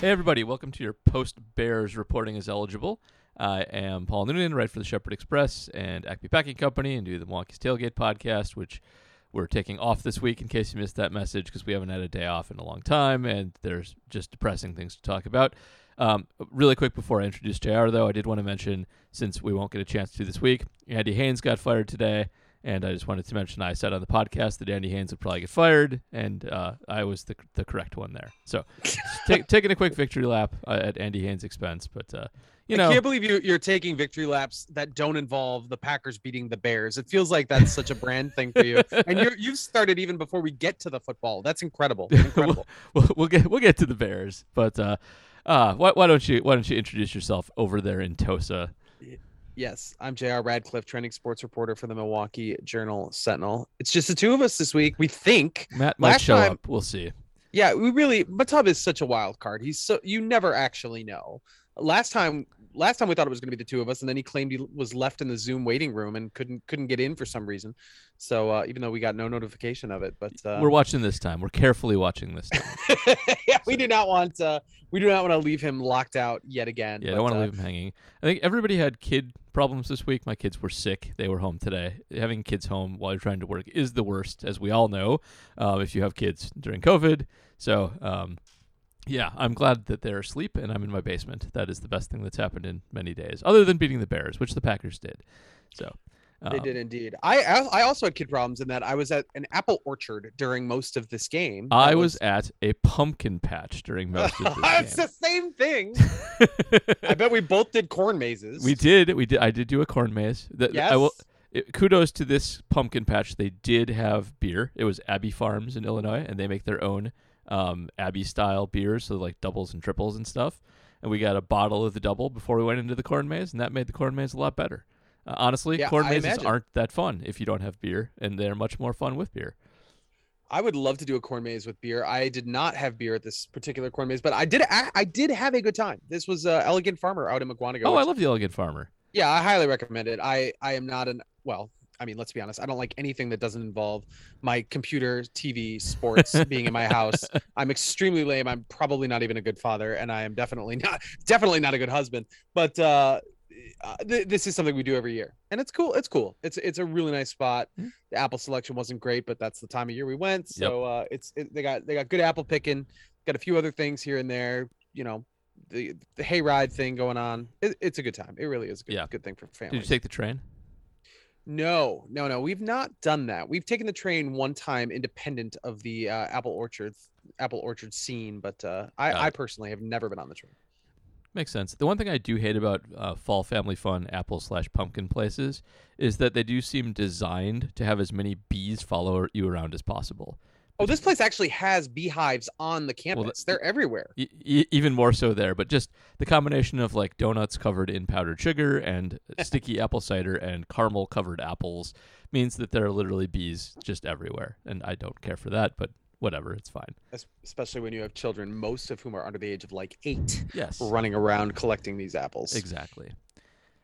Hey, everybody, welcome to your post Bears reporting as eligible. I am Paul Noonan, write for the Shepherd Express and Acme Packing Company, and do the Milwaukee's Tailgate podcast, which we're taking off this week in case you missed that message because we haven't had a day off in a long time and there's just depressing things to talk about. Um, really quick before I introduce JR, though, I did want to mention, since we won't get a chance to this week, Andy Haynes got fired today. And I just wanted to mention I said on the podcast that Andy Haynes would probably get fired, and uh, I was the the correct one there. So take, taking a quick victory lap uh, at Andy Haynes' expense, but uh, you know, I can't believe you, you're taking victory laps that don't involve the Packers beating the Bears. It feels like that's such a brand thing for you, and you're, you've started even before we get to the football. That's incredible. Incredible. we'll, we'll, we'll get we'll get to the Bears, but uh, uh, why, why don't you why don't you introduce yourself over there in Tosa? Yes, I'm JR Radcliffe, trending sports reporter for the Milwaukee Journal Sentinel. It's just the two of us this week. We think Matt might Last show time- up. We'll see. Yeah, we really Matub is such a wild card. He's so you never actually know. Last time last time we thought it was going to be the two of us and then he claimed he was left in the Zoom waiting room and couldn't couldn't get in for some reason. So uh, even though we got no notification of it, but uh, We're watching this time. We're carefully watching this time. yeah, we do not want uh, we do not want to leave him locked out yet again. Yeah, I don't want to uh, leave him hanging. I think everybody had kid problems this week. My kids were sick. They were home today. Having kids home while you're trying to work is the worst, as we all know, uh, if you have kids during COVID. So, um, yeah, I'm glad that they're asleep and I'm in my basement. That is the best thing that's happened in many days, other than beating the Bears, which the Packers did. So, They um, did indeed. I I also had kid problems in that I was at an apple orchard during most of this game. I That was at a pumpkin patch during most of this it's the same thing. I bet we both did corn mazes. We did. We did. I did do a corn maze. The- Yes. I will. It, kudos to this pumpkin patch. They did have beer. It was Abbey Farms in Illinois, and they make their own um, Abbey style beers, so like doubles and triples and stuff. And we got a bottle of the double before we went into the corn maze, and that made the corn maze a lot better. Uh, honestly, Yeah, corn I mazes imagine. aren't that fun if you don't have beer, and they're much more fun with beer. I would love to do a corn maze with beer. I did not have beer at this particular corn maze, but I did. I, I did have a good time. This was uh, Elegant Farmer out in Mukwonago. Oh, I love the Elegant Farmer. yeah, I highly recommend it. I I am not an well. I mean, let's be honest. I don't like anything that doesn't involve my computer, TV, sports being in my house. I'm extremely lame. I'm probably not even a good father, and I am definitely not definitely not a good husband. But uh, uh, th- this is something we do every year, and it's cool. It's cool. It's it's a really nice spot. Mhm. The apple selection wasn't great, but that's the time of year we went. So uh, it's it, they got they got good apple picking. Got a few other things here and there. You know, the the hayride thing going on. It, it's a good time. It really is a good, Yeah. good thing for Did you take the train? No, no, no. We've not done that. We've taken the train one time, independent of the uh, apple orchard, apple orchard scene. But uh, I, I personally have never been on the train. Makes sense. The one thing I do hate about uh, fall family fun apple slash pumpkin places is that they do seem designed to have as many bees follow you around as possible. Oh, this place actually has beehives on the that- campus. They're everywhere. E- e- even more so there, but just the combination of like donuts covered in powdered sugar and sticky apple cider and caramel covered apples means that there are literally bees just everywhere. And I don't care for that, but whatever, it's fine. Especially when you have children, most of whom are under the age of like eight, Yes. running around collecting these apples. Exactly.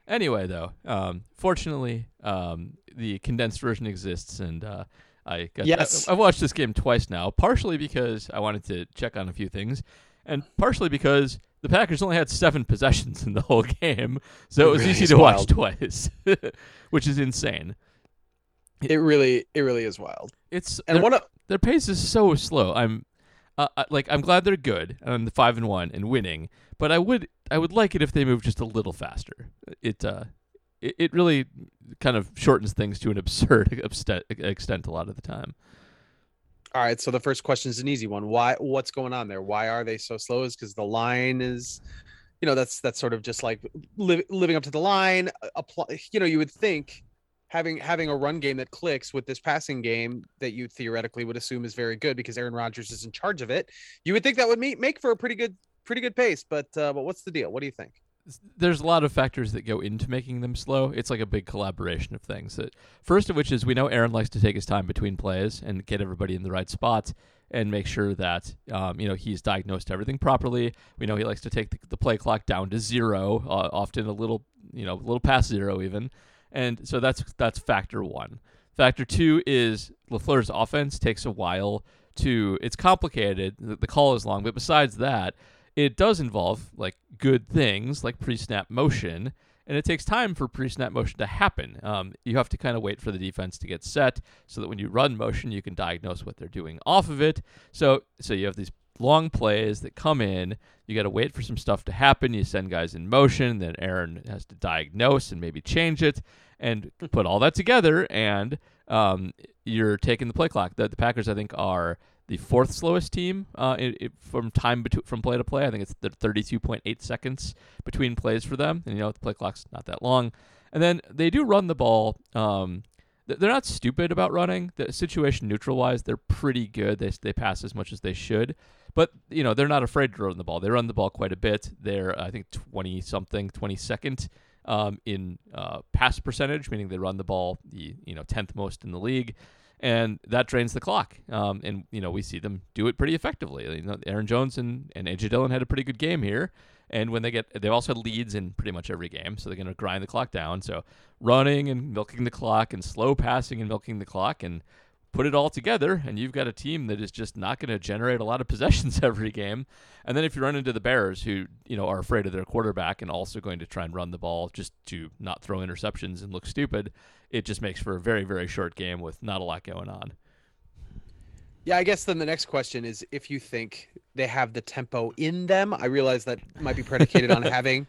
Anyway, though, um, fortunately, um, the condensed version exists, and uh, I got. Yes. I, have watched this game twice now, partially because I wanted to check on a few things, and partially because the Packers only had seven possessions in the whole game, so It was really easy to watch twice, which is insane. It really, it really is wild. It's And their, one of their pace is so slow. I'm. Uh, like I'm glad they're good and the five and one and winning, but I would I would like it if they moved just a little faster. It uh, it, it really kind of shortens things to an absurd extent, extent a lot of the time. All right, so the first question is an easy one. Why? What's going on there? Why are they so slow? Is because the line is, you know, that's that's sort of just like li- living up to the line. Apply, you know, you would think having having a run game that clicks with this passing game that you theoretically would assume is very good because Aaron Rodgers is in charge of it. You would think that would meet, make for a pretty good pretty good pace. But uh, but what's the deal? What do you think? there's a lot of factors that go into making them slow. It's like a big collaboration of things. That first of which is we know Aaron likes to take his time between plays and get everybody in the right spot and make sure that um, you know he's diagnosed everything properly. We know he likes to take the, the play clock down to zero, uh, often a little you know a little past zero even, and so that's that's factor one. Factor two is LaFleur's offense takes a while to. It's complicated. The, the call is long, but besides that it does involve like good things like pre-snap motion and it takes time for pre-snap motion to happen um, you have to kind of wait for the defense to get set so that when you run motion you can diagnose what they're doing off of it so so you have these long plays that come in you got to wait for some stuff to happen you send guys in motion then aaron has to diagnose and maybe change it and put all that together and um, you're taking the play clock the, the packers i think are the fourth slowest team uh, it, it, from time between from play to play. I think it's the 32.8 seconds between plays for them. And you know the play clock's not that long. And then they do run the ball. Um, they're not stupid about running. The situation neutral wise, they're pretty good. They they pass as much as they should, but you know they're not afraid to run the ball. They run the ball quite a bit. They're I think 20 something, 22nd um, in uh, pass percentage, meaning they run the ball the you know 10th most in the league and that drains the clock. Um, and you know we see them do it pretty effectively. You know, Aaron Jones and, and AJ Dillon had a pretty good game here. And when they get, they also had leads in pretty much every game, so they're going to grind the clock down. So running and milking the clock, and slow passing and milking the clock, and put it all together, and you've got a team that is just not going to generate a lot of possessions every game. And then if you run into the Bears, who you know are afraid of their quarterback and also going to try and run the ball just to not throw interceptions and look stupid, it just makes for a very very short game with not a lot going on. Yeah, I guess then the next question is if you think they have the tempo in them. I realize that might be predicated on having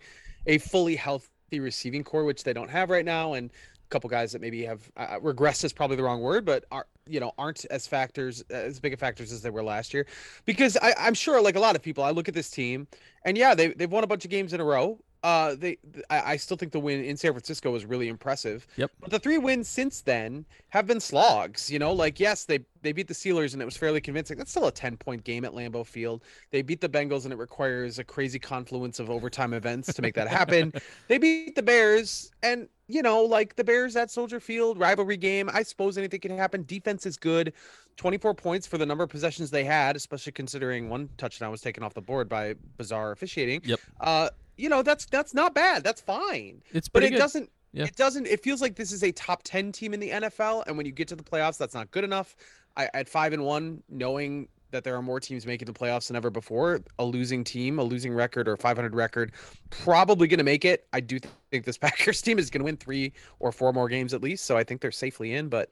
a fully healthy receiving corps, which they don't have right now, and a couple guys that maybe have uh, regressed is probably the wrong word, but are you know aren't as factors as big of factors as they were last year. Because I, I'm sure, like a lot of people, I look at this team, and yeah, they they've won a bunch of games in a row. Uh, they, I, I still think the win in San Francisco was really impressive. Yep. But the three wins since then have been slogs. You know, like yes, they they beat the Steelers and it was fairly convincing. That's still a ten point game at Lambeau Field. They beat the Bengals and it requires a crazy confluence of overtime events to make that happen. they beat the Bears and you know, like the Bears at Soldier Field rivalry game. I suppose anything can happen. Defense is good. 24 points for the number of possessions they had, especially considering one touchdown was taken off the board by bizarre officiating. Yep. Uh, you know that's that's not bad. That's fine. It's but it good. doesn't. Yeah. It doesn't. It feels like this is a top ten team in the NFL, and when you get to the playoffs, that's not good enough. I at five and one, knowing that there are more teams making the playoffs than ever before, a losing team, a losing record or 500 record, probably going to make it. I do think this Packers team is going to win three or four more games at least, so I think they're safely in. But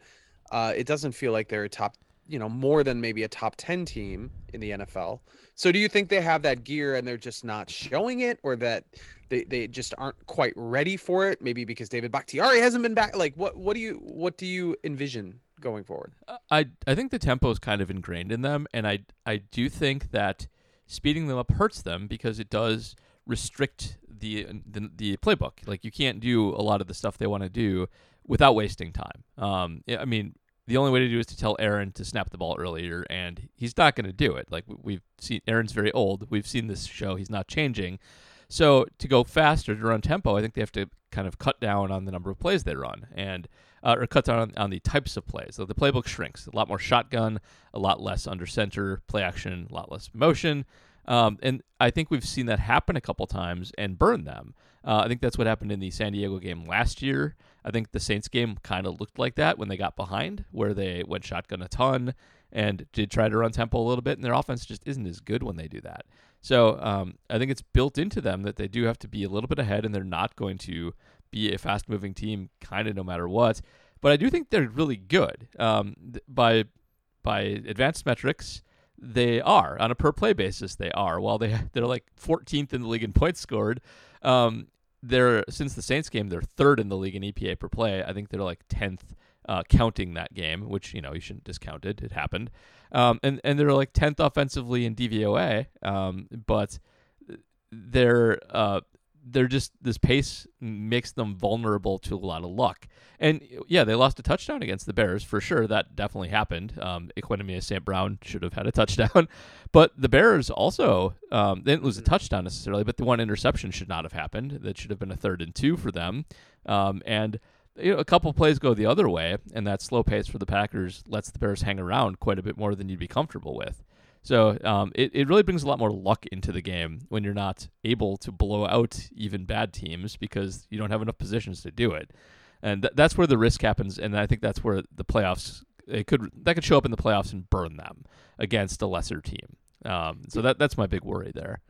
uh, it doesn't feel like they're a top, you know, more than maybe a top 10 team in the NFL. So do you think they have that gear and they're just not showing it or that they, they just aren't quite ready for it? Maybe because David Bakhtiari hasn't been back. Like what what do you what do you envision going forward? I I think the tempo is kind of ingrained in them and I I do think that speeding them up hurts them because it does restrict the the, the playbook. Like you can't do a lot of the stuff they want to do without wasting time. Um I mean the only way to do is to tell Aaron to snap the ball earlier, and he's not going to do it. Like we've seen, Aaron's very old. We've seen this show; he's not changing. So to go faster, to run tempo, I think they have to kind of cut down on the number of plays they run, and uh, or cut down on, on, the types of plays. So the playbook shrinks. A lot more shotgun, a lot less under center play action, a lot less motion. Um, and I think we've seen that happen a couple times and burn them. Uh, I think that's what happened in the San Diego game last year. I think the Saints game kind of looked like that when they got behind, where they went shotgun a ton and did try to run tempo a little bit, and their offense just isn't as good when they do that. So um, I think it's built into them that they do have to be a little bit ahead, and they're not going to be a fast moving team, kind of no matter what. But I do think they're really good um, by by advanced metrics. They are on a per play basis. They are while they they're like 14th in the league in points scored. Um, they're since the Saints game, they're third in the league in EPA per play. I think they're like tenth, uh, counting that game, which you know you shouldn't discount it. It happened, um, and and they're like tenth offensively in DVOA, um, but they're uh, they're just this pace makes them vulnerable to a lot of luck. And yeah, they lost a touchdown against the Bears for sure. That definitely happened. Um, Equanimeous St. Brown should have had a touchdown, but the Bears also um, they didn't lose a touchdown necessarily, but the one interception should not have happened. That should have been a third and two for them. Um, and you know, a couple plays go the other way, and that slow pace for the Packers lets the Bears hang around quite a bit more than you'd be comfortable with. So um, it, it really brings a lot more luck into the game when you're not able to blow out even bad teams because you don't have enough positions to do it. And th- that's where the risk happens. And I think that's where the playoffs, it could that could show up in the playoffs and burn them against a lesser team. Um, so that that's my big worry there.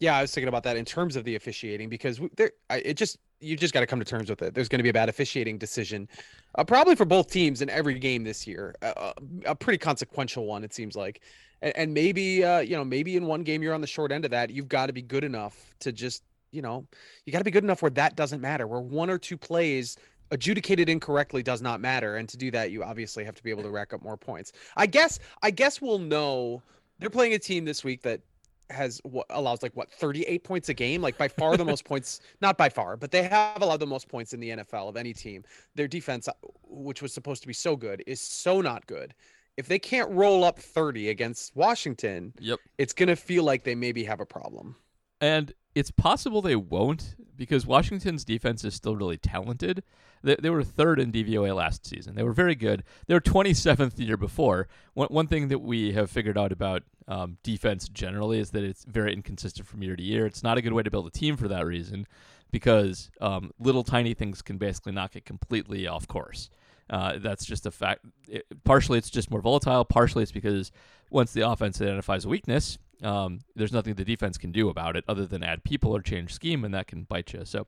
Yeah, I was thinking about that in terms of the officiating because there, it just you just got to come to terms with it. There's going to be a bad officiating decision, uh, probably for both teams in every game this year. Uh, a pretty consequential one, it seems like and, and maybe uh, you know maybe in one game you're on the short end of that. You've got to be good enough to just you know you got to be good enough where that doesn't matter. Where one or two plays adjudicated incorrectly does not matter, and to do that you obviously have to be able to rack up more points. I guess I guess we'll know. They're playing a team this week that has what allows like what 38 points a game like by far the most points not by far but they have allowed the most points in the NFL of any team their defense uh, which was supposed to be so good is so not good if they can't roll up 30 against Washington, yep. it's going to feel like they maybe have a problem. And it's possible they won't because Washington's defense is still really talented. They, they were third in DVOA last season. They were very good. They were 27th the year before. One, one thing that we have figured out about um, defense generally is that it's very inconsistent from year to year. It's not a good way to build a team for that reason because um, little tiny things can basically knock it completely off course. Uh, that's just a fact. It, partially, it's just more volatile. Partially, it's because once the offense identifies a weakness, um, there's nothing the defense can do about it other than add people or change scheme, and that can bite you. So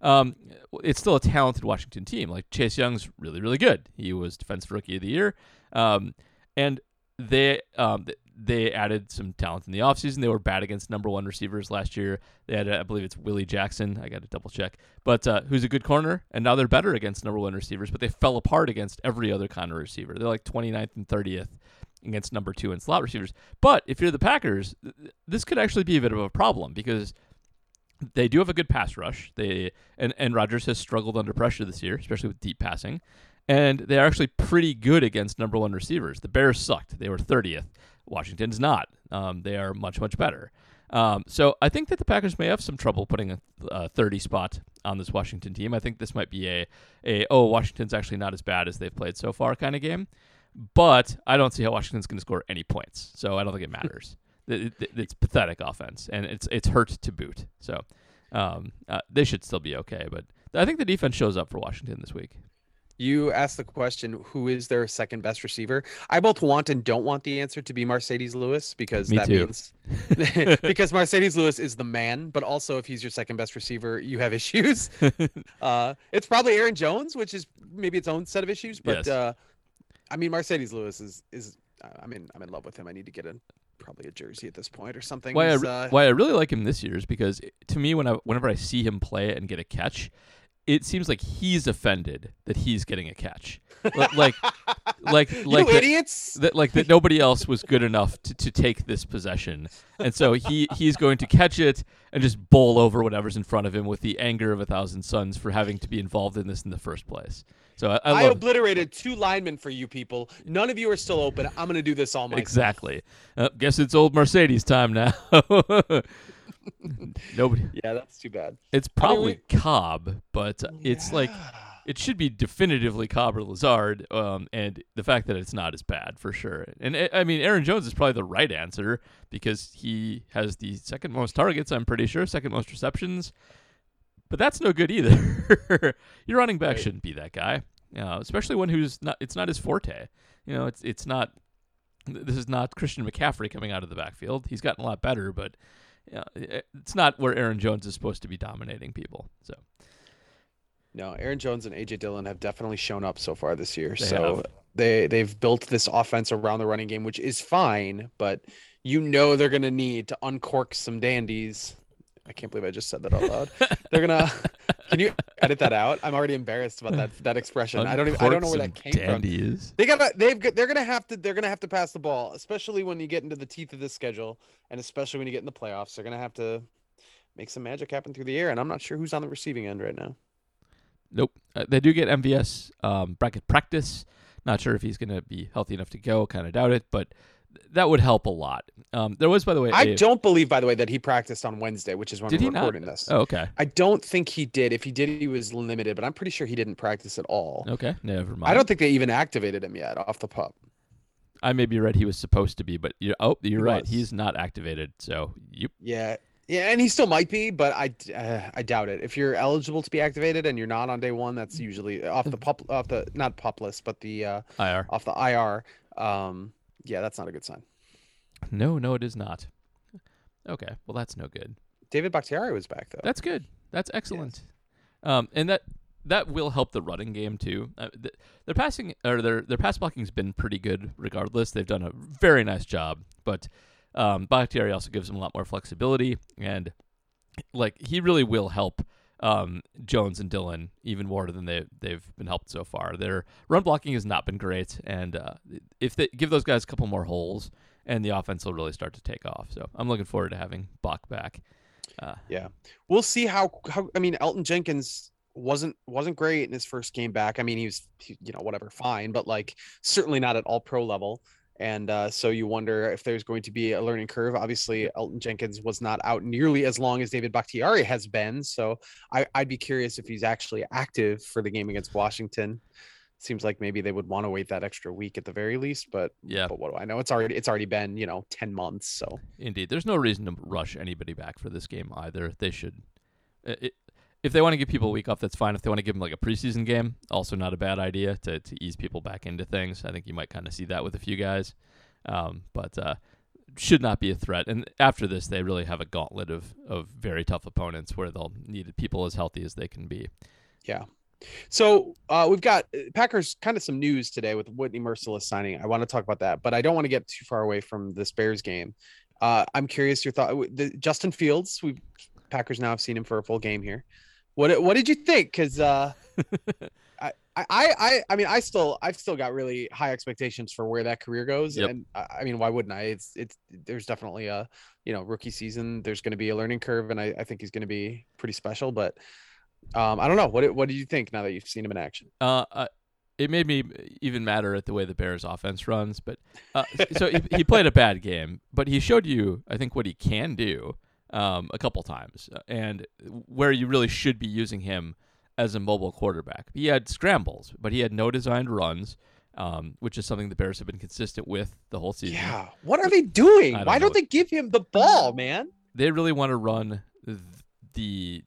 um, it's still a talented Washington team. Like Chase Young's really, really good. He was Defensive Rookie of the Year. Um, and they um, they added some talent in the offseason. They were bad against number one receivers last year. They had, I believe it's Willie Jackson. I got to double check, but uh, who's a good corner. And now they're better against number one receivers, but they fell apart against every other kind of receiver. They're like 29th and 30th against number two and slot receivers. But if you're the Packers, this could actually be a bit of a problem because they do have a good pass rush. They and and Rodgers has struggled under pressure this year, especially with deep passing. And they're actually pretty good against number one receivers. The Bears sucked. They were 30th. Washington's not. Um, they are much, much better. Um, so I think that the Packers may have some trouble putting a, a, 30 spot on this Washington team. I think this might be a, a oh Washington's actually not as bad as they've played so far kind of game. But I don't see how Washington's going to score any points. So I don't think it matters. it, it, it's pathetic offense and it's it's hurt to boot. So um, uh, they should still be okay. But I think the defense shows up for Washington this week. You asked the question, who is their second best receiver? I both want and don't want the answer to be Marcedes Lewis because Me that too. means because Marcedes Lewis is the man, but also if he's your second best receiver, you have issues. uh, it's probably Aaron Jones, which is maybe its own set of issues, but yes. uh, I mean Marcedes Lewis is is I mean I'm in love with him. I need to get a probably a jersey at this point or something. Why I, uh, why I really like him this year is because to me when I whenever I see him play and get a catch, it seems like he's offended that he's getting a catch. like like like you idiots? that, like that nobody else was good enough to, to take this possession. And so he he's going to catch it and just bowl over whatever's in front of him with the anger of a thousand suns for having to be involved in this in the first place. So i, I, I obliterated two linemen for you people. None of you are still open. I'm going to do this all myself. Exactly. Uh, guess it's old Marcedes time now Nobody. Yeah, that's too bad. It's probably I mean, Cobb, but it's yeah. like it should be definitively Cobb or Lazard. Um, and the fact that it's not is bad for sure. And eh, I mean, Aaron Jones is probably the right answer because he has the second most targets. I'm pretty sure, second most receptions. But that's no good either. Your running back right. shouldn't be that guy, uh, especially one who's not. It's not his forte. You know, it's it's not. This is not Christian McCaffrey coming out of the backfield. He's gotten a lot better, but yeah, eh, it's not where Aaron Jones is supposed to be dominating people. So. No, Aaron Jones and AJ Dillon have definitely shown up so far this year. They so have. they they've built this offense around the running game, which is fine, but you know they're going to need to uncork some dandies I can't believe I just said that out loud. They're gonna. Can you edit that out? I'm already embarrassed about that that expression. I don't even. I don't know where that came from. They gotta. They've. They're gonna have to. They're gonna have to pass the ball, especially when you get into the teeth of the schedule, and especially when you get in the playoffs. They're gonna have to make some magic happen through the air, and I'm not sure who's on the receiving end right now. Nope. Uh, they do get MVS um, bracket practice. Not sure if he's going to be healthy enough to go. Kind of doubt it, but that would help a lot. Um, there was, by the way, I a- don't believe, by the way, that he practiced on Wednesday, which is when we're he not? recording this. Oh, okay. I don't think he did. If he did, he was limited, but I'm pretty sure he didn't practice at all. Okay. Never mind. I don't think they even activated him yet off the pup. I may be right. He was supposed to be, but you oh, you're He right. was. He's not activated. So you Yeah, yeah, and he still might be, but I uh, I doubt it. If you're eligible to be activated and you're not on day one, that's usually off the pup off the not pup list, but the uh, IR. off the IR. Um, yeah, that's not a good sign. No, no, it is not. Okay. Well, that's no good. David Bakhtiari was back though. That's good. That's excellent. Um, and that that will help the running game too. Uh, th- their passing or their their pass blocking's been pretty good regardless. They've done a very nice job, but um, Bakhtiari also gives them a lot more flexibility and like he really will help um, Jones and Dillon even more than they they've been helped so far. Their run blocking has not been great, and uh, if they give those guys a couple more holes, and the offense will really start to take off. So I'm looking forward to having Bach back. Uh, Yeah, we'll see how how. I mean, Elgton Jenkins wasn't wasn't great in his first game back. I mean, he was you know whatever fine, but like certainly not at all pro level. And uh, so you wonder if there's going to be a learning curve. Obviously, Elgton Jenkins was not out nearly as long as David Bakhtiari has been. So I, I'd be curious if he's actually active for the game against Washington. Seems like maybe they would want to wait that extra week at the very least, but yeah, but what do I know? It's already it's already been you know ten months. So Indeed, there's no reason to rush anybody back for this game either. They should, i- i if they want to give people a week off, that's fine. If they want to give them like a preseason game, also not a bad idea to to ease people back into things. I think you might kind of see that with a few guys, um, but uh, should not be a threat. And after this, they really have a gauntlet of of very tough opponents where they'll need people as healthy as they can be. Yeah. So uh, we've got uh, Packers kind of some news today with Whitney Mercilus signing. I want to talk about that, but I don't want to get too far away from this Bears game. Uh, I'm curious your thought. The, Justin Fields, we Packers now have seen him for a full game here. What what did you think? Because uh, I, I I I mean I still I've still got really high expectations for where that career goes, Yep. and I, I mean why wouldn't I? It's it's there's definitely a you know rookie season. There's going to be a learning curve, and I, I think he's going to be pretty special. But um, I don't know. What what do you think now that you've seen him in action? Uh, uh, it made me even madder at the way the Bears' offense runs. But uh, so he, he played a bad game, but he showed you, I think, what he can do um, a couple times, uh, and where you really should be using him as a mobile quarterback. He had scrambles, but he had no designed runs, um, which is something the Bears have been consistent with the whole season. Yeah. What are they doing? Don't Why don't they give him the ball, man? they really want to run the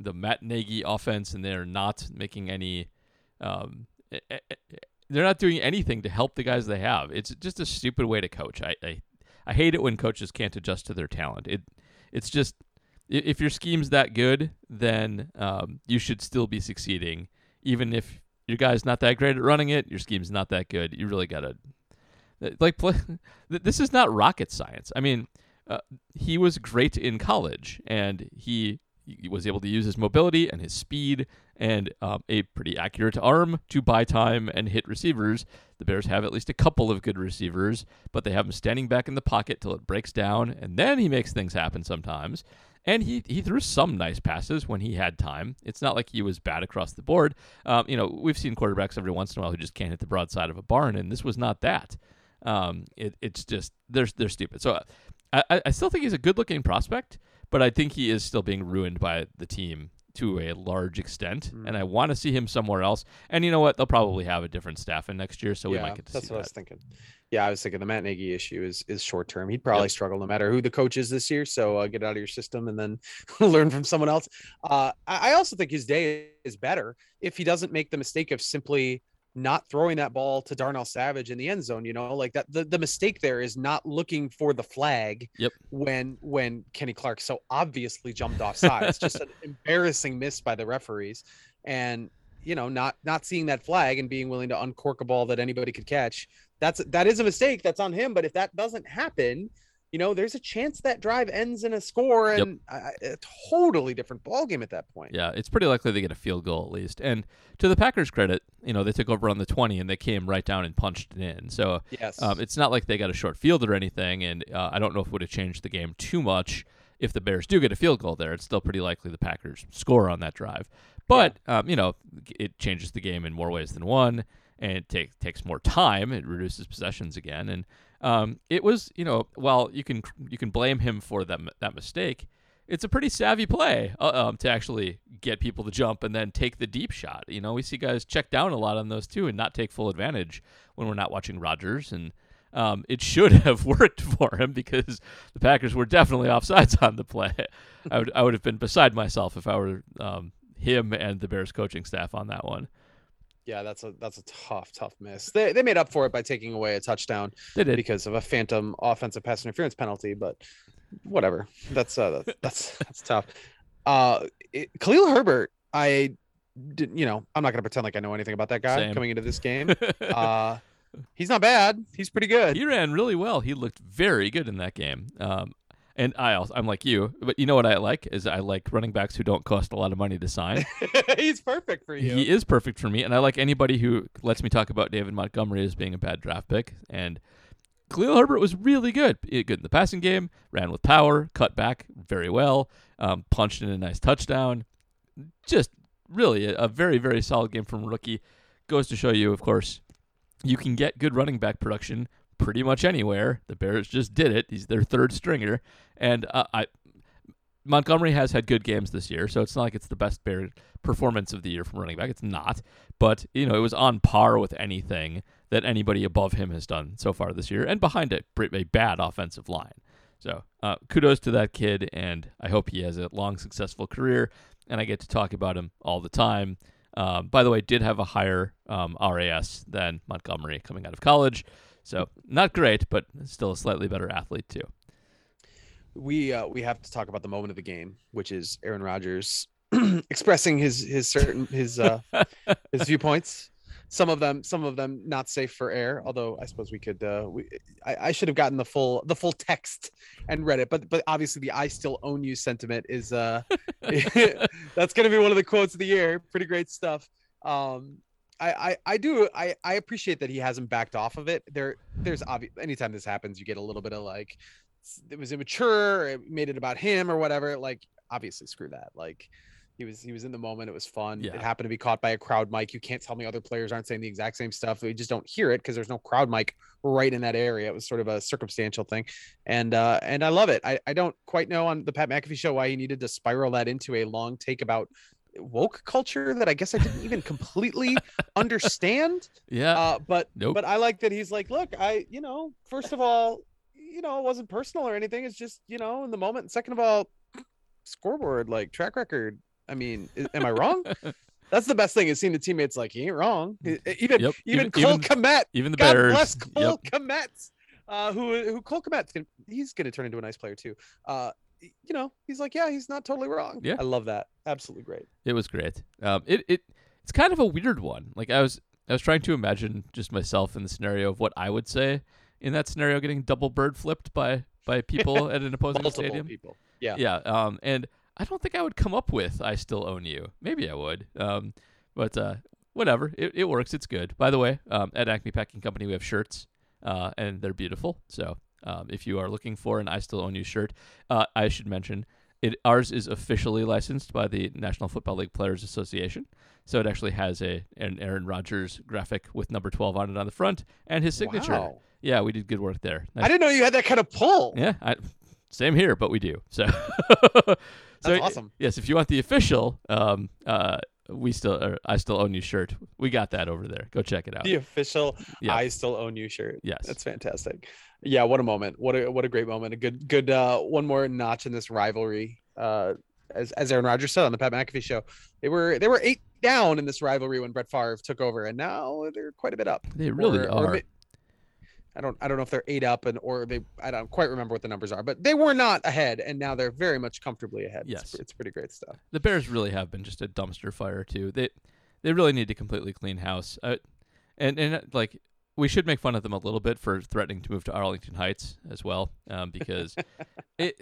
the Matt Nagy offense, and they're not making any. Um, they're not doing anything to help the guys they have. It's just a stupid way to coach. I, I I hate it when coaches can't adjust to their talent. It it's just if your scheme's that good, then um, you should still be succeeding, even if your guy's not that great at running it. Your scheme's not that good. You really gotta like play. This is not rocket science. I mean, uh, he was great in college, and he, he was able to use his mobility and his speed and um, a pretty accurate arm to buy time and hit receivers. The Bears have at least a couple of good receivers, but they have him standing back in the pocket till it breaks down, and then he makes things happen sometimes. And he, he threw some nice passes when he had time. It's not like he was bad across the board. Um, you know, we've seen quarterbacks every once in a while who just can't hit the broadside of a barn, and this was not that. Um, it, it's just they're they're stupid. So I, I- I still think he's a good looking prospect, but I think he is still being ruined by the team to a large extent. Mm. And I want to see him somewhere else. And you know what? They'll probably have a different staff in next year, so we might get to see that. that's see what I was thinking. Yeah, I was thinking the Matt Nagy issue is is short term. He'd probably struggle no matter who the coach is this year. So uh, get out of your system and then learn from someone else. Uh, I, I also think his day is better if he doesn't make the mistake of simply not throwing that ball to Darnell Savage in the end zone. You know, like that. The, the mistake there is not looking for the flag. Yep. When when Kenny Clark so obviously jumped offside. it's just an embarrassing miss by the referees, and you know not not seeing that flag and being willing to uncork a ball that anybody could catch that's that is a mistake that's on him but if that doesn't happen you know, there's a chance that drive ends in a score Yep. and a, a totally different ball game at that point. Yeah, it's pretty likely they get a field goal at least. And to the Packers' credit, you know, they took over on the 20 and they came right down and punched it in. So Yes. um, it's not like they got a short field or anything. And uh, I don't know if it would have changed the game too much if the Bears do get a field goal there. It's still pretty likely the Packers score on that drive. But, um, you know, it changes the game in more ways than one. And it take, takes more time. It reduces possessions again. And um, it was, you know, while you can you can blame him for that that mistake, it's a pretty savvy play uh, um, to actually get people to jump and then take the deep shot. You know, we see guys check down a lot on those too and not take full advantage when we're not watching Rodgers. And um, it should have worked for him because the Packers were definitely offsides on the play. I would I would have been beside myself if I were um, him and the Bears coaching staff on that one. Yeah, that's a that's a tough, tough miss. They they made up for it by taking away a touchdown They did. because of a phantom offensive pass interference penalty, but whatever. That's uh that's that's, that's tough. Uh it, Khalil Herbert, I did you know, I'm not gonna pretend like I know anything about that guy Same. coming into this game. Uh he's not bad. He's pretty good. he ran really well. He looked very good in that game. Um, and I also, I'm like you, but you know what I like is I like running backs who don't cost a lot of money to sign. he's perfect for you. He is perfect for me, and I like anybody who lets me talk about David Montgomery as being a bad draft pick. And Khalil Herbert was really good. Good in the passing game, ran with power, cut back very well, um, punched in a nice touchdown. Just really a, a very, very solid game from a rookie. Goes to show you, of course, you can get good running back production pretty much anywhere. The Bears just did it. He's their third stringer, and uh, I Montgomery has had good games this year, so it's not like it's the best Bear performance of the year from running back. It's not, but you know it was on par with anything that anybody above him has done so far this year, and behind it, a bad offensive line. So uh, kudos to that kid, and I hope he has a long, successful career, and I get to talk about him all the time. Um, by the way, did have a higher um, RAS than Montgomery coming out of college, so not great, but still a slightly better athlete too. we uh, we have to talk about the moment of the game, which is Aaron Rodgers expressing his his certain his uh his viewpoints. Some of them, some of them not safe for air. Although I suppose we could. Uh, we I, I should have gotten the full the full text and read it. But but obviously the "I still own you" sentiment is uh that's gonna be one of the quotes of the year. Pretty great stuff. Um, I, I, I do I, I appreciate that he hasn't backed off of it. There there's obvious anytime this happens, you get a little bit of like it was immature, it made it about him or whatever. Like obviously screw that. Like he was he was in the moment, it was fun. Yeah. It happened to be caught by a crowd mic. You can't tell me other players aren't saying the exact same stuff. We just don't hear it because there's no crowd mic right in that area. It was sort of a circumstantial thing. And uh and I love it. I, I don't quite know on the Pat McAfee show why he needed to spiral that into a long take about woke culture that I guess I didn't even completely understand. Yeah, Uh, but Nope. but I like that he's like, look, I you know, first of all, you know, it wasn't personal or anything. It's just you know, in the moment. And second of all, scoreboard like track record. I mean, i- am I wrong? That's the best thing is seeing the teammates like he ain't wrong. E- Even Yep. even Even- Cole even- Kmet. even the God Bears. bless Cole Yep. Kmet. Uh, who who Cole Kmet's gonna he's gonna turn into a nice player too. Uh, you know, he's like, yeah, he's not totally wrong. Yeah. I love that. Absolutely great. It was great. Um, it it it's kind of a weird one. Like I was I was trying to imagine just myself in the scenario of what I would say in that scenario, getting double bird flipped by by people at an opposing Multiple stadium. people. Yeah. Yeah. Um, and I don't think I would come up with "I still own you." Maybe I would. Um, but uh, whatever. It, it works. It's good. By the way, um, at Acme Packing Company, we have shirts, uh, and they're beautiful. So um, if you are looking for an "I still own you" shirt, uh, I should mention it. Ours is officially licensed by the National Football League Players Association. So it actually has a an Aaron Rodgers graphic with number twelve on it on the front and his signature. Wow. Yeah, we did good work there. Nice I didn't know you had that kind of pull. yeah, I, same here, but we do. So, so That's awesome. Yes, if you want the official, um, uh, we still, I still own you shirt. We got that over there. Go check it out. The official Yeah. I still own you shirt. Yes. That's fantastic. Yeah, what a moment. What a what a great moment. A good good uh one more notch in this rivalry. Uh as as Aaron Rodgers said on the Pat McAfee show. They were they were eight down in this rivalry when Brett Favre took over and now they're quite a bit up. They really Or- or are. ma- I don't I don't know if they're eight up and or they I don't quite remember what the numbers are, but they were not ahead and now they're very much comfortably ahead. Yes. It's, pretty great stuff. the Bears really have been just a dumpster fire too. They they really need to completely clean house. Uh, and and like we should make fun of them a little bit for threatening to move to Arlington Heights as well, um, because it.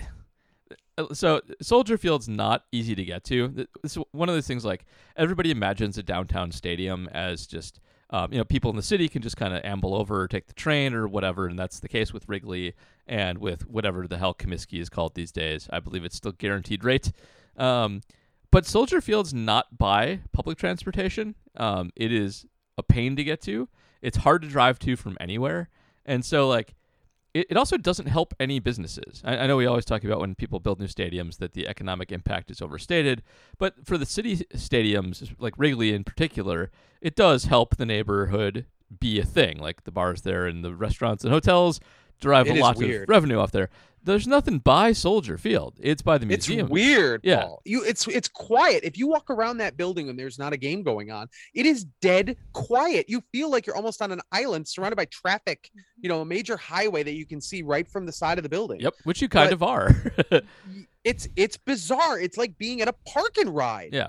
uh, So Soldier Field's not easy to get to. It's one of those things like everybody imagines a downtown stadium as just um, you know people in the city can just kind of amble over or take the train or whatever, and that's the case with Wrigley and with whatever the hell Comiskey is called these days. I believe it's still guaranteed rate. Um, but Soldier Field's not by public transportation. Um, it is a pain to get to. It's hard to drive to from anywhere, and so like it, it also doesn't help any businesses. I, I know we always talk about when people build new stadiums that the economic impact is overstated, but for the city stadiums, like Wrigley in particular, it does help the neighborhood be a thing. Like the bars there and the restaurants and hotels derive It a lot weird. of revenue off there. There's nothing by Soldier Field. It's by the museum. It's weird. Yeah. Paul. You it's it's quiet. If you walk around that building and there's not a game going on, it is dead quiet. You feel like you're almost on an island surrounded by traffic, you know, a major highway that you can see right from the side of the building. Yep, which you kind But- of are. It's it's bizarre. It's like being at a park and ride. Yeah.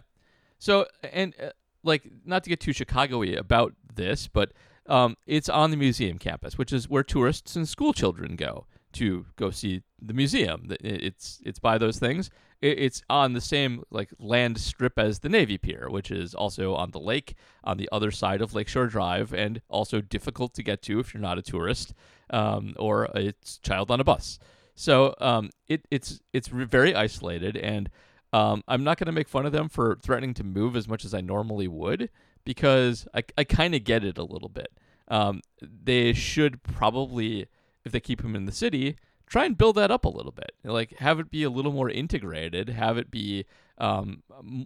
So, and uh, like, not to get too Chicago-y about this, but um, it's on the museum campus, which is where tourists and school children go to go see the museum. It's it's by those things. It's on the same like land strip as the Navy Pier, which is also on the lake on the other side of Lakeshore Drive, and also difficult to get to if you're not a tourist um, or a child on a bus. So um, it, it's it's very isolated, and um, I'm not going to make fun of them for threatening to move as much as I normally would because I, I kind of get it a little bit. Um, they should probably, if they keep him in the city, try and build that up a little bit. Like have it be a little more integrated, have it be um,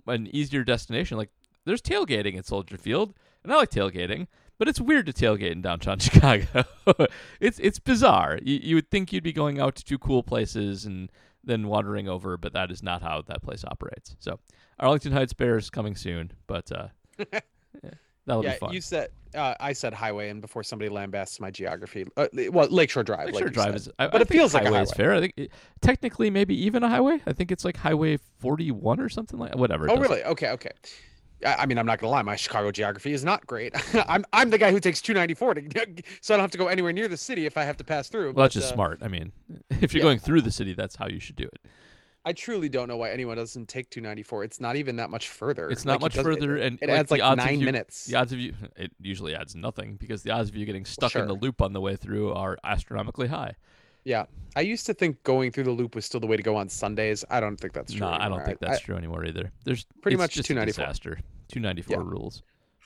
an easier destination. Like there's tailgating at Soldier Field, and I like tailgating, but it's weird to tailgate in downtown Chicago. it's it's bizarre. You, you would think you'd be going out to two cool places and then wandering over, but that is not how that place operates. So Arlington Heights Bears coming soon, but uh, yeah, that'll yeah, be fun. you said uh, I said highway, and before somebody lambasts my geography, uh, well, Lakeshore Drive. Lakeshore like Drive is, I, But I it feels like a highway is fair. I think it, technically maybe even a highway. I think it's like Highway 41 or something like whatever. Oh, really? Okay, okay. I I mean, I'm not gonna lie. My Chicago geography is not great. I'm I'm the guy who takes 294 to, so I don't have to go anywhere near the city if I have to pass through. Well, that's just uh, smart. I mean, if you're yeah. going through the city, that's how you should do it. I truly don't know why anyone doesn't take 294. It's not even that much further. It's not Like, much does- further, It, and it like, adds like nine you- minutes. The odds of you, it usually adds nothing because the odds of you getting stuck in the loop on the way through are astronomically high. Yeah, I used to think going through the loop was still the way to go on Sundays. I don't think that's true. No, I don't think I- that's true anymore either. There's Pretty much just 294. A disaster. 294 Yeah. rules.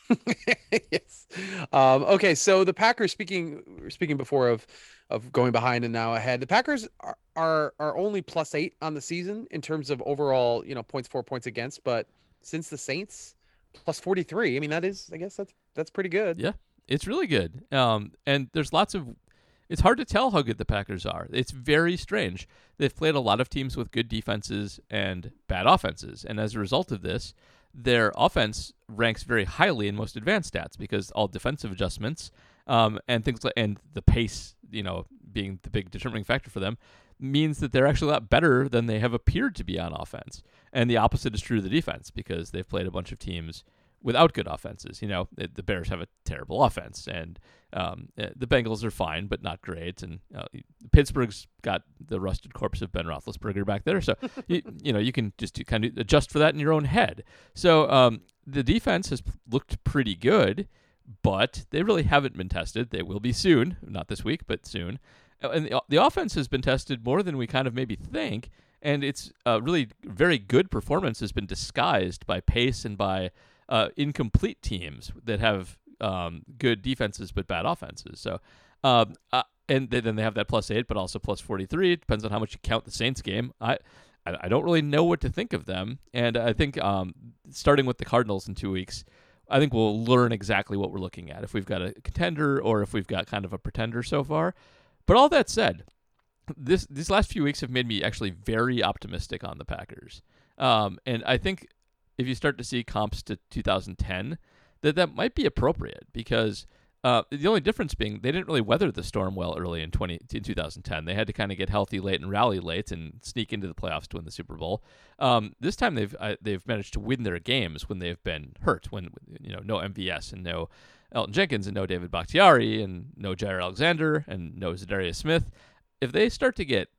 yes. Um, okay, so the Packers. Speaking speaking before of of going behind and now ahead. The Packers are are, are only plus eight on the season in terms of overall, you know, points for, points against. But since the Saints, plus forty three. I mean, that is, I guess that's that's pretty good. Yeah. It's really good. Um, and there's lots of. It's hard to tell how good the Packers are. It's very strange. They've played a lot of teams with good defenses and bad offenses, and as a result of this, their offense ranks very highly in most advanced stats because all defensive adjustments um, and things like and the pace, you know, being the big determining factor for them, means that they're actually a lot better than they have appeared to be on offense. And the opposite is true of the defense because they've played a bunch of teams without good offenses. You know, the Bears have a terrible offense, and um, eh, the Bengals are fine but not great. And uh, Pittsburgh's got the rusted corpse of Ben Roethlisberger back there, so you, you know you can just kind of adjust for that in your own head. So um, the defense has looked pretty good, but they really haven't been tested. They will be soon, not this week, but soon. Uh, And the, the offense has been tested more than we kind of maybe think, and its uh, really very good performance has been disguised by pace and by uh, incomplete teams that have um, good defenses but bad offenses. So, um, uh, and th- then they have that plus eight, but also plus forty three. It depends on how much you count the Saints game. I. I I don't really know what to think of them, and I think um, starting with the Cardinals in two weeks, I think we'll learn exactly what we're looking at if we've got a contender or if we've got kind of a pretender so far. But all that said, this these last few weeks have made me actually very optimistic on the Packers. Um, and I think if you start to see comps to 2010, that that might be appropriate because uh, the only difference being they didn't really weather the storm well early in 20 in 2010. They had to kind of get healthy late and rally late and sneak into the playoffs to win the Super Bowl. Um, this time they've uh, they've managed to win their games when they've been hurt, when you know no MVS and no Elgton Jenkins and no David Bakhtiari and no Jaire Alexander and no Za'Darius Smith, if they start to get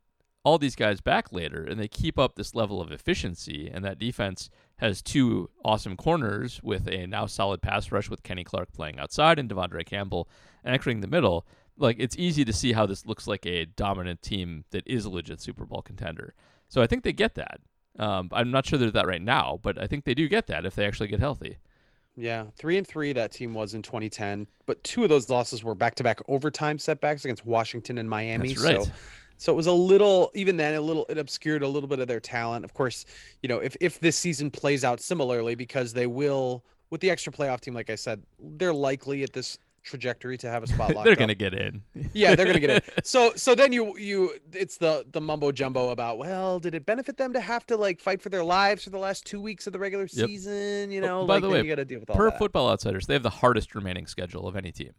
all these guys back later and they keep up this level of efficiency and that defense has two awesome corners with a now solid pass rush with Kenny Clark playing outside and De'Vondre Campbell anchoring the middle, like it's easy to see how this looks like a dominant team that is a legit Super Bowl contender. So I think they get that. Um, I'm not sure they're that right now, but I think they do get that if they actually get healthy. Yeah, three and three that team was in 2010, but two of those losses were back-to-back overtime setbacks against Washington and Miami. That's right. So, so it was a little, even then, a little, it obscured a little bit of their talent. Of course, you know, if if this season plays out similarly, because they will, with the extra playoff team, like I said, they're likely at this trajectory to have a spot they're up. gonna get in. yeah they're gonna get in. so so then you you it's the the mumbo jumbo about well did it benefit them to have to like fight for their lives for the last two weeks of the regular Yep. season you Oh, know by like the way, you gotta deal with all that. per that. Football Outsiders, they have the hardest remaining schedule of any team.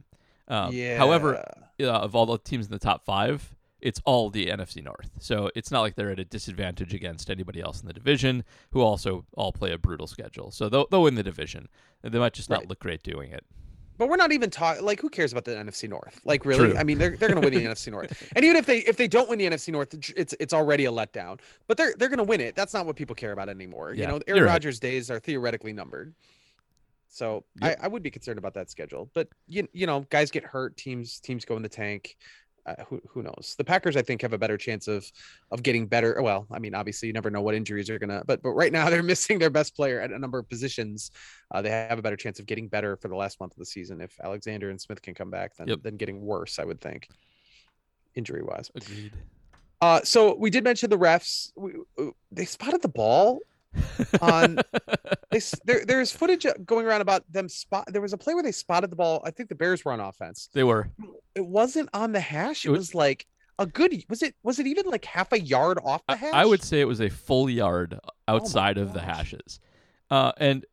Um, yeah However, uh, of all the teams in the top five, it's all the NFC North. So it's not like they're at a disadvantage against anybody else in the division who also all play a brutal schedule. So they'll, they'll win the division. They might just not Right. look great doing it. but we're not even talking like who cares about the NFC North like really True. I mean they're they're gonna win the NFC North and even if they if they don't win the NFC North it's it's already a letdown but they're they're gonna win it that's not what people care about anymore Yeah, you know Aaron right. Rodgers days are theoretically numbered so Yep. I, I would be concerned about that schedule but you, you know guys get hurt teams teams go in the tank uh, who, who knows? The packers i think have a better chance of of getting better well i mean obviously you never know what injuries are gonna but but right now they're missing their best player at a number of positions. Uh, they have a better chance of getting better for the last month of the season. If alexander and smith can come back than, Yep. than getting worse i would think injury wise Agreed. uh so we did mention the refs. We, uh, they spotted the ball on they there, there's footage uh, going around about them spot there was a play where they spotted the ball i think the bears were on offense they were. it wasn't on the hash it It was- was like a good was it was it even like half a yard off the hash I would say it was a full yard Oh outside of the hashes. Uh, and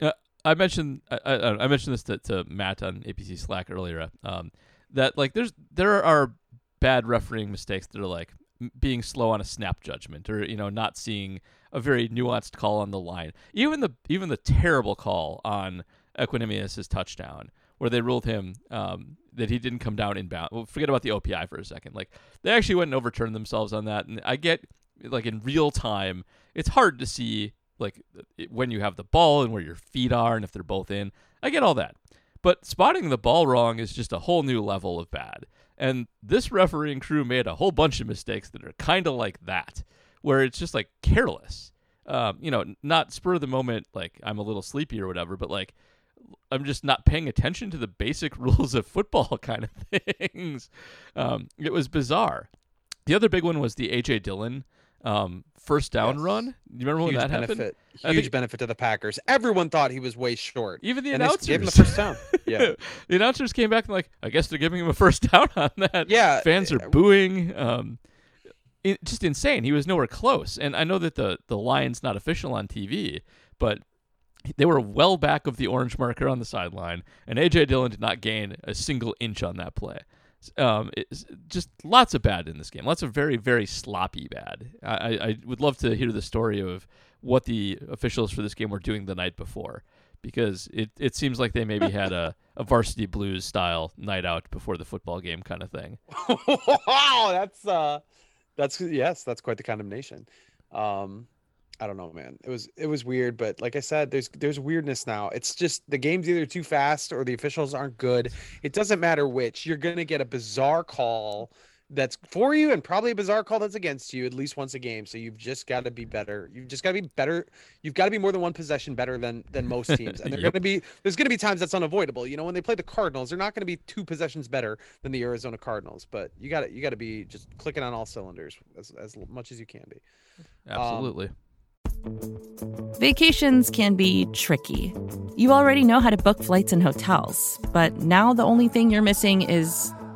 uh, I mentioned I, I, I mentioned this to, to Matt on APC Slack earlier. Um, that like there's there are bad refereeing mistakes that are like being slow on a snap judgment or you know not seeing a very nuanced call on the line. Even the even the terrible call on Equanimeous's touchdown where they ruled him um, that he didn't come down inbound. Well, forget about the OPI for a second. Like they actually went and overturned themselves on that. And I get like in real time, it's hard to see like when you have the ball and where your feet are and if they're both in. I get all that. But spotting the ball wrong is just a whole new level of bad. And this refereeing crew made a whole bunch of mistakes that are kind of like that, where it's just like careless. Um, you know, not spur of the moment, like I'm a little sleepy or whatever, but like I'm just not paying attention to the basic rules of football kind of things. Um, it was bizarre. The other big one was the AJ Dillon um, first down Yes. run. You remember when huge that happened? benefit I huge think- benefit to the packers everyone thought he was way short Even the and they s- gave him the announcers. first down yeah the announcers came back and like, I guess they're giving him a first down on that. yeah Fans are uh, booing. Um, it, just insane. He was nowhere close. And I know that the the line's not official on TV, but they were well back of the orange marker on the sideline, and AJ Dillon did not gain a single inch on that play. Um, just lots of bad in this game. Lots of very, very sloppy bad. I, I I would love to hear the story of what the officials for this game were doing the night before, because it, it seems like they maybe had a, a varsity blues style night out before the football game kind of thing. wow that's uh that's yes that's quite the condemnation. Um i don't know man. It was it was weird but like i said there's there's weirdness now. It's just the game's either too fast or the officials aren't good. It doesn't matter which. You're gonna get a bizarre call that's for you and probably a bizarre call that's against you at least once a game so you've just got to be better you've just got to be better you've got to be more than one possession better than than most teams and they're Yep. going to be there's going to be times that's unavoidable you know when they play the cardinals they're not going to be two possessions better than the arizona cardinals but you got to you got to be just clicking on all cylinders as, as much as you can be um, Absolutely. Vacations can be tricky. You already know how to book flights and hotels, but now the only thing you're missing is,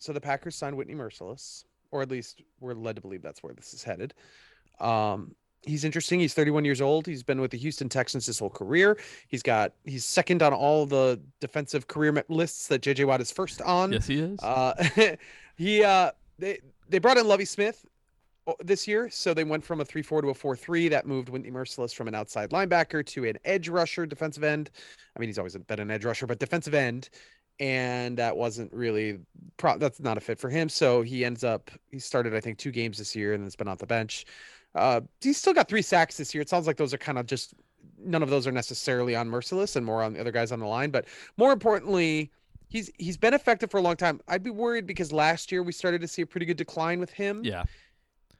So the Packers signed Whitney Mercilus, or at least we're led to believe that's where this is headed. Um, he's interesting. He's 31 years old. He's been with the Houston Texans his whole career. He's got he's second on all the defensive career lists that JJ Watt is first on. Yes, he is. Uh, he uh, they they brought in Lovie Smith this year, so they went from a three four to a four three. That moved Whitney Mercilus from an outside linebacker to an edge rusher, defensive end. I mean, he's always been an edge rusher, but defensive end. And that wasn't really pro- that's not a fit for him. So he ends up he started I think two games this year and then has been off the bench. Uh, he's still got three sacks this year. It sounds like those are kind of just none of those are necessarily on Mercilus and more on the other guys on the line. But more importantly, he's he's been effective for a long time. I'd be worried because last year we started to see a pretty good decline with him. Yeah.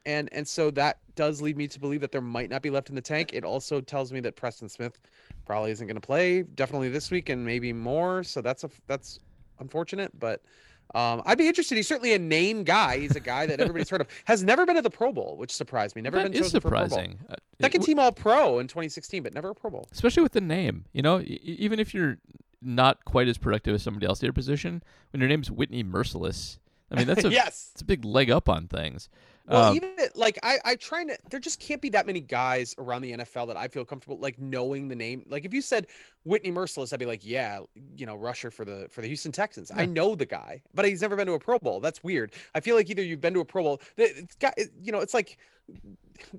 And and so that does lead me to believe that there might not be left in the tank. It also tells me that Preston Smith probably isn't going to play definitely this week and maybe more. So that's a that's unfortunate, but um, I'd be interested. He's certainly a name guy. He's a guy that everybody's heard of. Has never been to the Pro Bowl, which surprised me. Never That been is chosen for Pro Bowl. surprising. Second team All Pro in 2016, but never a Pro Bowl. especially with the name. You know, even if you're not quite as productive as somebody else at your position, when your name's Whitney Mercilus, I mean that's a yes. it's a big leg up on things. Well, Um, even like I, I try to. There just can't be that many guys around the NFL that I feel comfortable like knowing the name. Like if you said Whitney Mercilus, I'd be like, yeah, you know, rusher for the for the Houston Texans. I know the guy, but he's never been to a Pro Bowl. That's weird. I feel like either you've been to a Pro Bowl. It's got, it- you know, it's like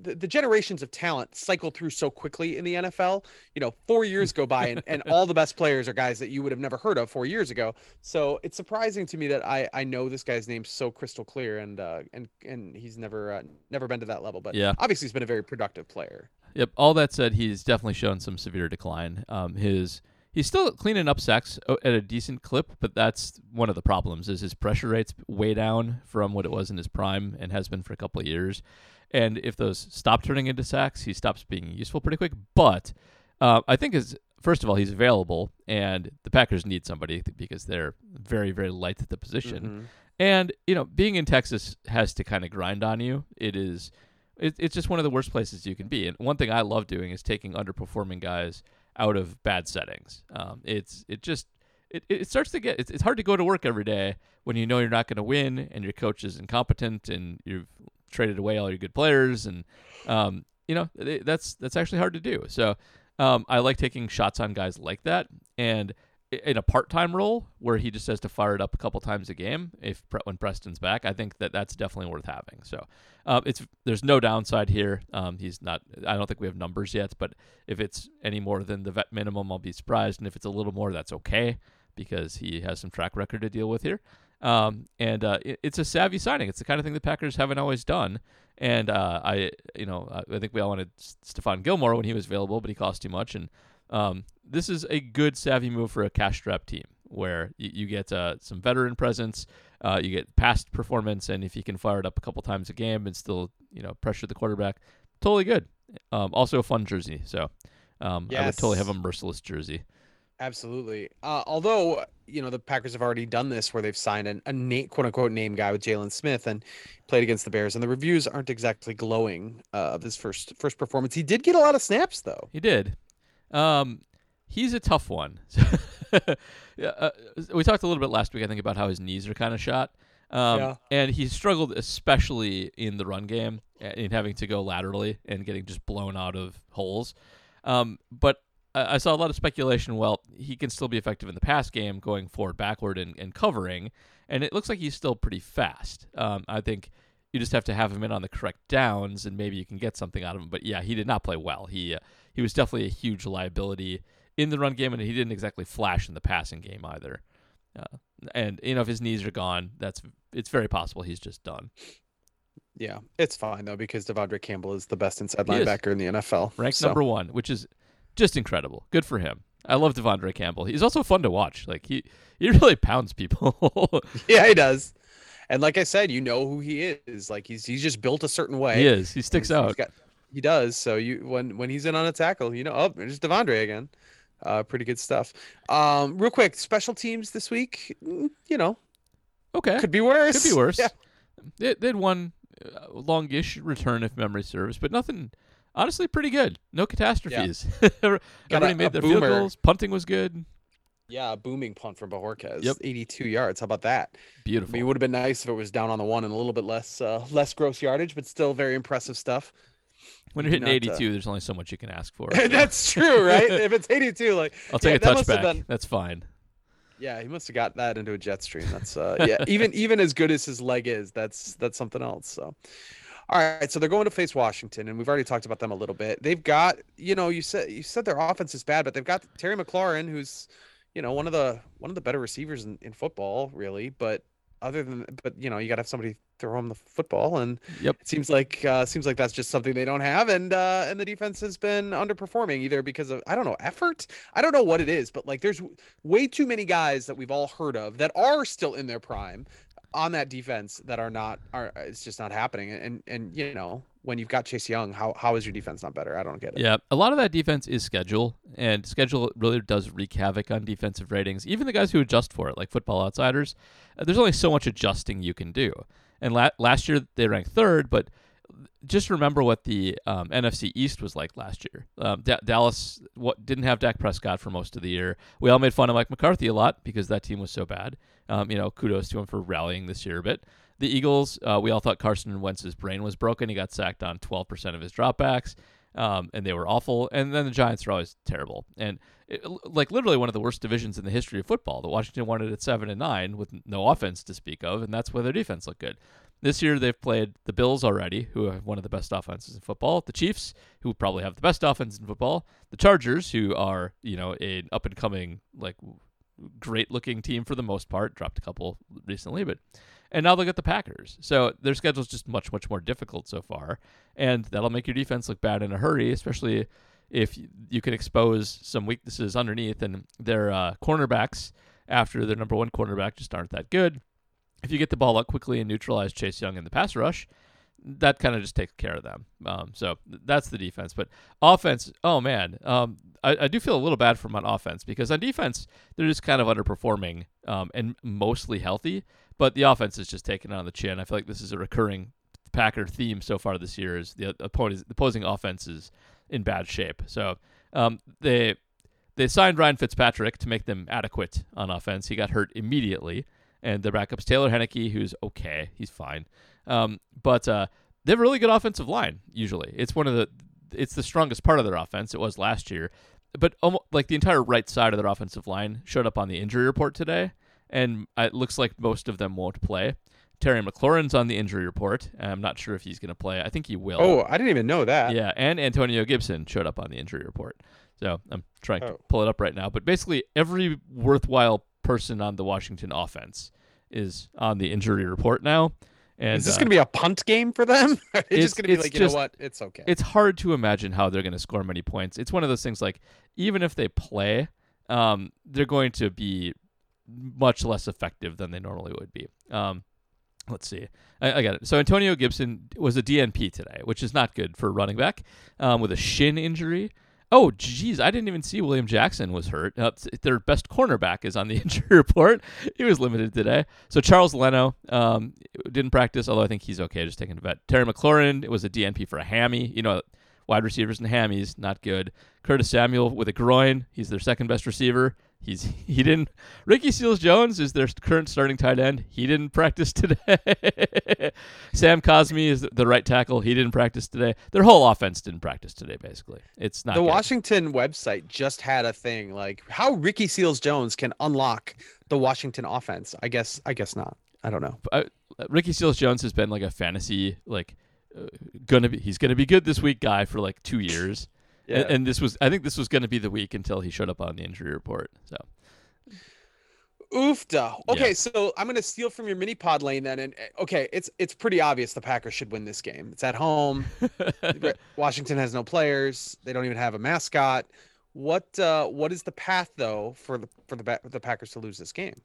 the, the generations of talent cycle through so quickly in the NFL. You know, four years go by and, and all the best players are guys that you would have never heard of four years ago. So it's surprising to me that I I know this guy's name so crystal clear and uh and and he's never uh, never been to that level. But Yeah. obviously he's been a very productive player. Yep. All that said, he's definitely shown some severe decline. Um, his he's still cleaning up sacks at a decent clip, but that's one of the problems. Is his pressure rate's way down from what it was in his prime and has been for a couple of years. And if those stop turning into sacks, he stops being useful pretty quick. But uh, I think is first of all he's available, and the Packers need somebody because they're very very light at the position. Mhm. And you know, being in Texas has to kind of grind on you. It is, it, it's just one of the worst places you can be. And one thing I love doing is taking underperforming guys out of bad settings. Um, it's it just it, it starts to get it's, it's hard to go to work every day when you know you're not going to win and your coach is incompetent and you've traded away all your good players and um, you know that's that's actually hard to do. So um, I like taking shots on guys like that and in a part-time role where he just has to fire it up a couple times a game if when Preston's back, I think that that's definitely worth having. So um, it's there's no downside here. Um, he's not. I don't think we have numbers yet, but if it's any more than the vet minimum, I'll be surprised. And if it's a little more, that's okay because he has some track record to deal with here. Um, and uh, it, it's a savvy signing. It's the kind of thing the Packers haven't always done. And uh, I, you know, I think we all wanted S- Stephon Gilmore when he was available, but he cost too much. And um, this is a good savvy move for a cash strap team where you, you get uh, some veteran presence, uh, you get past performance, and if you can fire it up a couple times a game and still, you know, pressure the quarterback, totally good. Um, also a fun jersey, so um, I would totally have a Mercilus jersey. Absolutely. Uh, although you know the Packers have already done this, where they've signed an, a na- quote unquote name guy with Jaylon Smith and played against the Bears, and the reviews aren't exactly glowing uh, of his first first performance. He did get a lot of snaps though. He did. Um, he's a tough one. yeah, uh, we talked a little bit last week, I think, about how his knees are kind of shot. Um, Yeah. And he struggled, especially in the run game, uh, in having to go laterally and getting just blown out of holes. Um, but I I saw a lot of speculation. Well, he can still be effective in the pass game, going forward, backward, and, and covering. And it looks like he's still pretty fast. Um, I think you just have to have him in on the correct downs, and maybe you can get something out of him. But yeah, he did not play well. He uh, he was definitely a huge liability in the run game, and he didn't exactly flash in the passing game either. Uh, and you know, if his knees are gone, that's it's very possible he's just done. Yeah, it's fine though because De'Vondre Campbell is the best inside He is. linebacker in the NFL. Ranked so. number one, which is just incredible. Good for him. I love De'Vondre Campbell. He's also fun to watch. Like he he really pounds people. Yeah, he does. And like I said, you know who he is. Like he's he's just built a certain way. he is. He sticks He's- he's out. got- he does. So you when when he's in on a tackle, you know, oh, there's De'Vondre again. Uh, pretty good stuff. Um, real quick, special teams this week. mm, You know, Okay. could be worse. Could be worse. Yeah. They, they had one uh, longish return, if memory serves, but nothing. Honestly, pretty good. No catastrophes. Everybody a- made a their field goals. Punting was good. Yeah, a booming punt from Bojorquez. Yep. 82 yards. How about that? I Beautiful. mean, it would have been nice if it was down on the one and a little bit less uh, less gross yardage, but still very impressive stuff. when you you're hitting not, uh, 82, there's only so much you can ask for. so That's true, right? if it's 82, like I'll take yeah, a that must have touchback. been- That's fine. Yeah, he must have got that into a jet stream. That's uh yeah, even even as good as his leg is, that's that's something else. So all right, so they're going to face Washington, and we've already talked about them a little bit. They've got, you know, you said you said their offense is bad, but they've got Terry McLaurin, who's, you know, one of the one of the better receivers in, in football, really. But other than, but you know, you got to have somebody throw him the football, and Yep. it seems like uh, seems like that's just something they don't have, and uh, and the defense has been underperforming either because of I don't know effort. I don't know what it is, but like there's w- way too many guys that we've all heard of that are still in their prime on that defense that are not are it's just not happening. And and you know when you've got Chase Young, how how is your defense not better? I don't get it. Yeah, a lot of that defense is schedule, and schedule really does wreak havoc on defensive ratings. Even the guys who adjust for it, like Football Outsiders, uh, there's only so much adjusting you can do. And la- last year they ranked third, but just remember what the um, NFC East was like last year. Um, Da- Dallas what didn't have Dak Prescott for most of the year. We all made fun of Mike McCarthy a lot because that team was so bad. Um, you know, kudos to him for rallying this year a bit. The Eagles, uh, we all thought Carson Wentz's brain was broken. He got sacked on 12% of his dropbacks, um, and they were awful. And then the Giants are always terrible. And it, like literally one of the worst divisions in the history of football. The Washington wanted at seven and nine with no offense to speak of, and that's why their defense looked good. This year they've played the Bills already, who have one of the best offenses in football. The Chiefs, who probably have the best offense in football. The Chargers, who are you know an up and coming like great looking team for the most part. Dropped a couple recently, but and now they'll get the Packers. So their schedule's just much much more difficult so far, and that'll make your defense look bad in a hurry, especially if you can expose some weaknesses underneath. And their uh, cornerbacks, after their number one cornerback, just aren't that good. If you get the ball up quickly and neutralize Chase Young in the pass rush, that kind of just takes care of them. Um, so that's the defense. But offense, oh man, um, I, I do feel a little bad for them on offense because on defense they're just kind of underperforming um, and mostly healthy. But the offense is just taking on the chin. I feel like this is a recurring Packer theme so far this year. Is the opposing opposing offense is in bad shape. So um, they they signed Ryan Fitzpatrick to make them adequate on offense. He got hurt immediately, and their backup's Taylor Heinicke, who's okay. He's fine. Um, but uh, they have a really good offensive line. Usually, it's one of the it's the strongest part of their offense. It was last year, but almost, like the entire right side of their offensive line showed up on the injury report today, and it looks like most of them won't play. Terry McLaurin's on the injury report. I'm not sure if he's going to play. I think he will. Oh, I didn't even know that. Yeah, and Antonio Gibson showed up on the injury report. So I'm trying to Oh. pull it up right now. But basically, every worthwhile person on the Washington offense is on the injury report now. And is this uh, going to be a punt game for them? it's, just going to be like, you just- know what? It's okay. it's hard to imagine how they're going to score many points. It's one of those things like even if they play, um, they're going to be much less effective than they normally would be. Um, let's see. I, I got it. So Antonio Gibson was a DNP today, which is not good for running back um, with a shin injury. Oh, geez, I didn't even see William Jackson was hurt. Uh, their best cornerback is on the injury report. He was limited today. So Charles Leno um, didn't practice, although I think he's okay, just taking a vet. Terry McLaurin was a DNP for a hammy. You know, wide receivers and hammies, not good. Curtis Samuel with a groin. He's their second best receiver. He's he didn't. Ricky Seals Jones is their current starting tight end. He didn't practice today. Sam Cosmi is the right tackle. He didn't practice today. Their whole offense didn't practice today. Basically, it's not the good. Washington website just had a thing like how Ricky Seals Jones can unlock the Washington offense. I guess I guess not. I don't know. uh, Ricky Seals Jones has been like a fantasy like uh, gonna be he's gonna be good this week guy for like two years. Yeah. And, and this was, I think, this was going to be the week until he showed up on the injury report. So Oofda. Okay, Yeah. so I'm gonna steal from your mini pod lane then, and uh, okay, it's it's pretty obvious the Packers should win this game. It's at home. Washington has no players. They don't even have a mascot. What uh what is the path though for the for the the Packers to lose this game?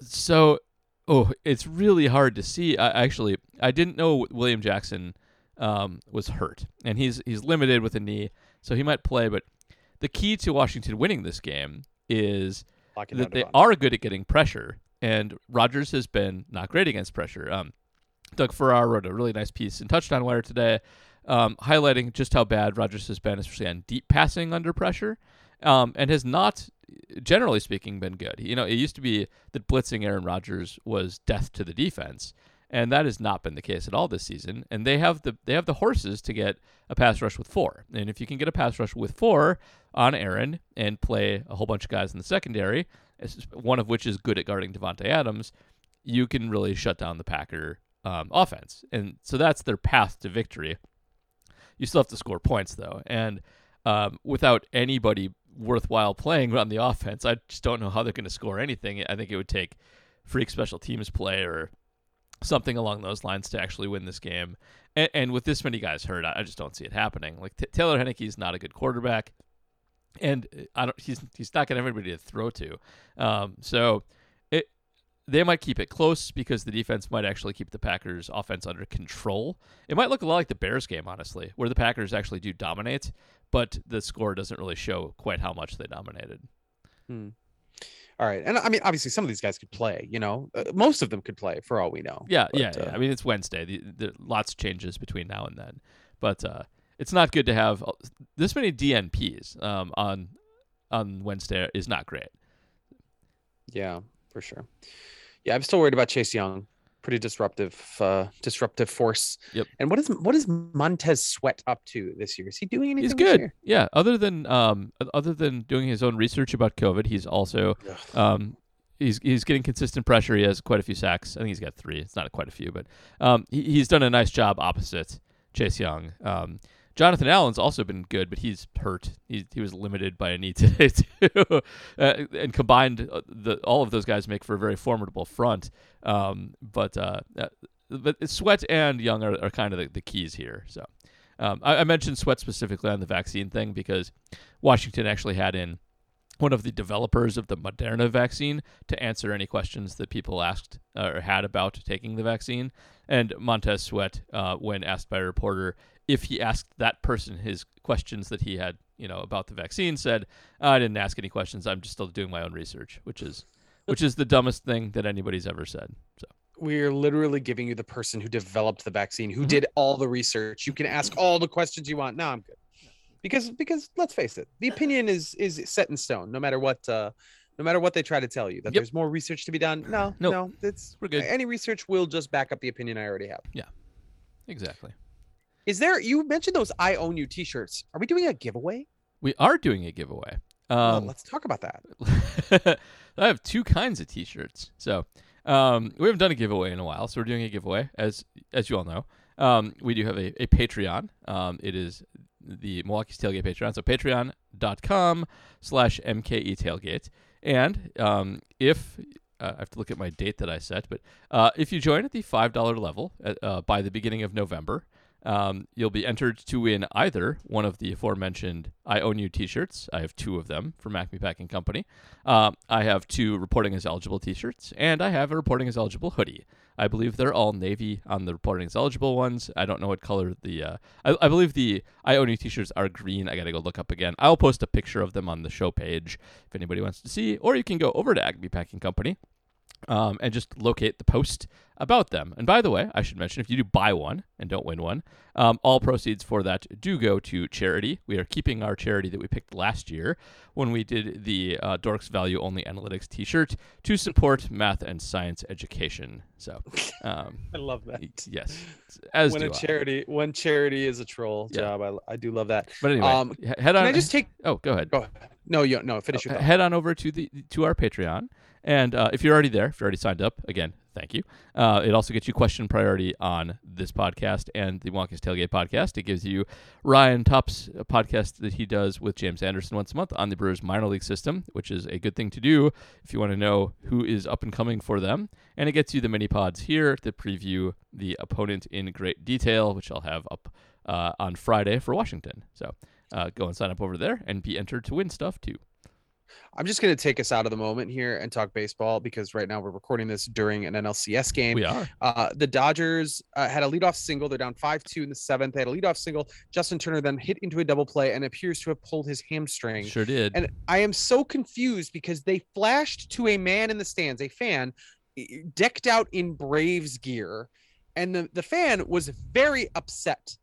So, oh, it's really hard to see. I actually I didn't know William Jackson um, was hurt, and he's he's limited with a knee, so he might play. But the key to Washington winning this game is Locking that they are good at getting pressure, and Rodgers has been not great against pressure. Um, Doug Farrar wrote a really nice piece in Touchdown Wire today, um, highlighting just how bad Rodgers has been, especially on deep passing under pressure, um, and has not, generally speaking, been good. You know, it used to be that blitzing Aaron Rodgers was death to the defense, and that has not been the case at all this season. And they have the they have the horses to get a pass rush with four, and if you can get a pass rush with four on Aaron and play a whole bunch of guys in the secondary, one of which is good at guarding Davante Adams, you can really shut down the Packer um, offense. And so that's their path to victory. You still have to score points though, and um, without anybody worthwhile playing on the offense, I just don't know how they're going to score anything. I think it would take freak special teams play or something along those lines to actually win this game. And, and with this many guys hurt, I, I just don't see it happening. Like T- Taylor Heinicke is not a good quarterback, and uh, I don't. He's he's not have anybody to throw to. Um, so it they might keep it close because the defense might actually keep the Packers' offense under control. It might look a lot like the Bears game, honestly, where the Packers actually do dominate, but the score doesn't really show quite how much they dominated. Hmm. All right, and I mean, obviously, some of these guys could play. You know, uh, most of them could play for all we know. Yeah, But, yeah, yeah. uh, I mean, it's Wednesday. The, the, lots of changes between now and then, but uh, it's not good to have this many DNPs um, on on Wednesday. Is not great. Yeah, for sure. Yeah, I'm still worried about Chase Young. Pretty disruptive, uh, disruptive force. Yep. And what is what is Montez Sweat up to this year? Is he doing anything? He's this good. year? Yeah. Other than um, other than doing his own research about COVID, he's also um, he's he's getting consistent pressure. He has quite a few sacks. I think he's got three. It's not quite a few, but um, he, he's done a nice job opposite Chase Young. Um, Jonathan Allen's also been good, but he's hurt. He he was limited by a knee today too. uh, and combined, uh, the all of those guys make for a very formidable front. Um, but uh, uh, but Sweat and Young are, are kind of the, the keys here. So um, I, I mentioned Sweat specifically on the vaccine thing because Washington actually had in one of the developers of the Moderna vaccine to answer any questions that people asked uh, or had about taking the vaccine. And Montez Sweat, uh, when asked by a reporter if he asked that person his questions that he had, you know, about the vaccine, said, "I didn't ask any questions. I'm just still doing my own research," which is, which is the dumbest thing that anybody's ever said. So We're literally giving you the person who developed the vaccine, who Mhm. did all the research. You can ask all the questions you want. No, I'm good. Because because let's face it, the opinion is is set in stone. No matter what, uh, no matter what they try to tell you, that Yep. there's more research to be done. No, Nope. no, it's We're good. Any research will just back up the opinion I already have. Yeah, exactly. Is there? You mentioned those "I own you" T-shirts. Are we doing a giveaway? We are doing a giveaway. Well, Um, let's talk about that. I have two kinds of T-shirts. So um, we haven't done a giveaway in a while, so we're doing a giveaway, as as you all know. Um, we do have a, a Patreon. Um, it is the Milwaukee's Tailgate Patreon. So patreon.com slash MKE Tailgate. And um, if uh, I have to look at my date that I set, but uh, if you join at the $5 level at, uh, by the beginning of November, um, you'll be entered to win either one of the aforementioned I Own You t shirts. I have two of them from Acme Packing Company. Uh, I have two Reporting as Eligible t shirts, and I have a Reporting as Eligible hoodie. I believe they're all navy on the Reporting as Eligible ones. I don't know what color the. Uh, I, I believe the I Own You t shirts are green. I got to go look up again. I'll post a picture of them on the show page if anybody wants to see, or you can go over to Acme Packing Company um, and just locate the post about them. And by the way, I should mention if you do buy one and don't win one, um, all proceeds for that do go to charity. We are keeping our charity that we picked last year when we did the uh, Dorks Value Only Analytics t shirt to support math and science education. So, um, I love that. yes, as when a I. charity, when charity is a troll Yeah. job, I, I do love that. But anyway, Um, head on. Can I just take? oh, go ahead. Go ahead. No, you no. Finish your uh, thought. head on over to the to our Patreon, and uh, if you're already there, if you're already signed up, again, thank you. Uh, it also gets you question priority on this podcast and the Wonka's Tailgate podcast. It gives you Ryan Top's podcast that he does with James Anderson once a month on the Brewers minor league system, which is a good thing to do if you want to know who is up and coming for them. And it gets you the mini pods here that preview the opponent in great detail, which I'll have up uh, on Friday for Washington. So uh, go and sign up over there and be entered to win stuff too. I'm just going to take us out of the moment here and talk baseball because right now we're recording this during an NLCS game. We are. Uh, the Dodgers uh, had a leadoff single. They're down 5 2 in the seventh. They had a leadoff single. Justin Turner then hit into a double play and appears to have pulled his hamstring. Sure did. And I am so confused because they flashed to a man in the stands, a fan decked out in Braves gear. And the, the fan was very upset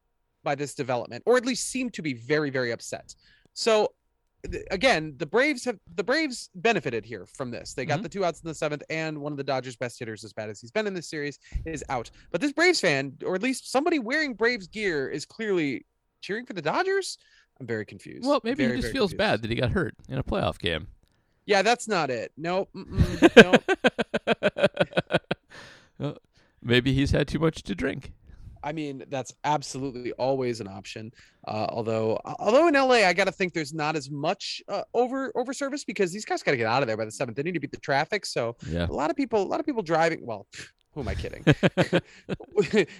by this development, or at least seem to be very, very upset. So again, the Braves have the Braves benefited here from this. They got Mhm. the two outs in the seventh, and one of the Dodgers' best hitters, as bad as he's been in this series, is out. But this Braves fan, or at least somebody wearing Braves gear, is clearly cheering for the Dodgers. I'm very confused. Well, maybe Very, he just feels confused. bad that he got hurt in a playoff game. Yeah, that's not it. Nope. Well, maybe he's had too much to drink. I mean, that's absolutely always an option. Uh, although, although in LA, I got to think there's not as much uh, over over service because these guys got to get out of there by the seventh. They need to beat the traffic. So Yeah. a lot of people, a lot of people driving. Well, who am I kidding?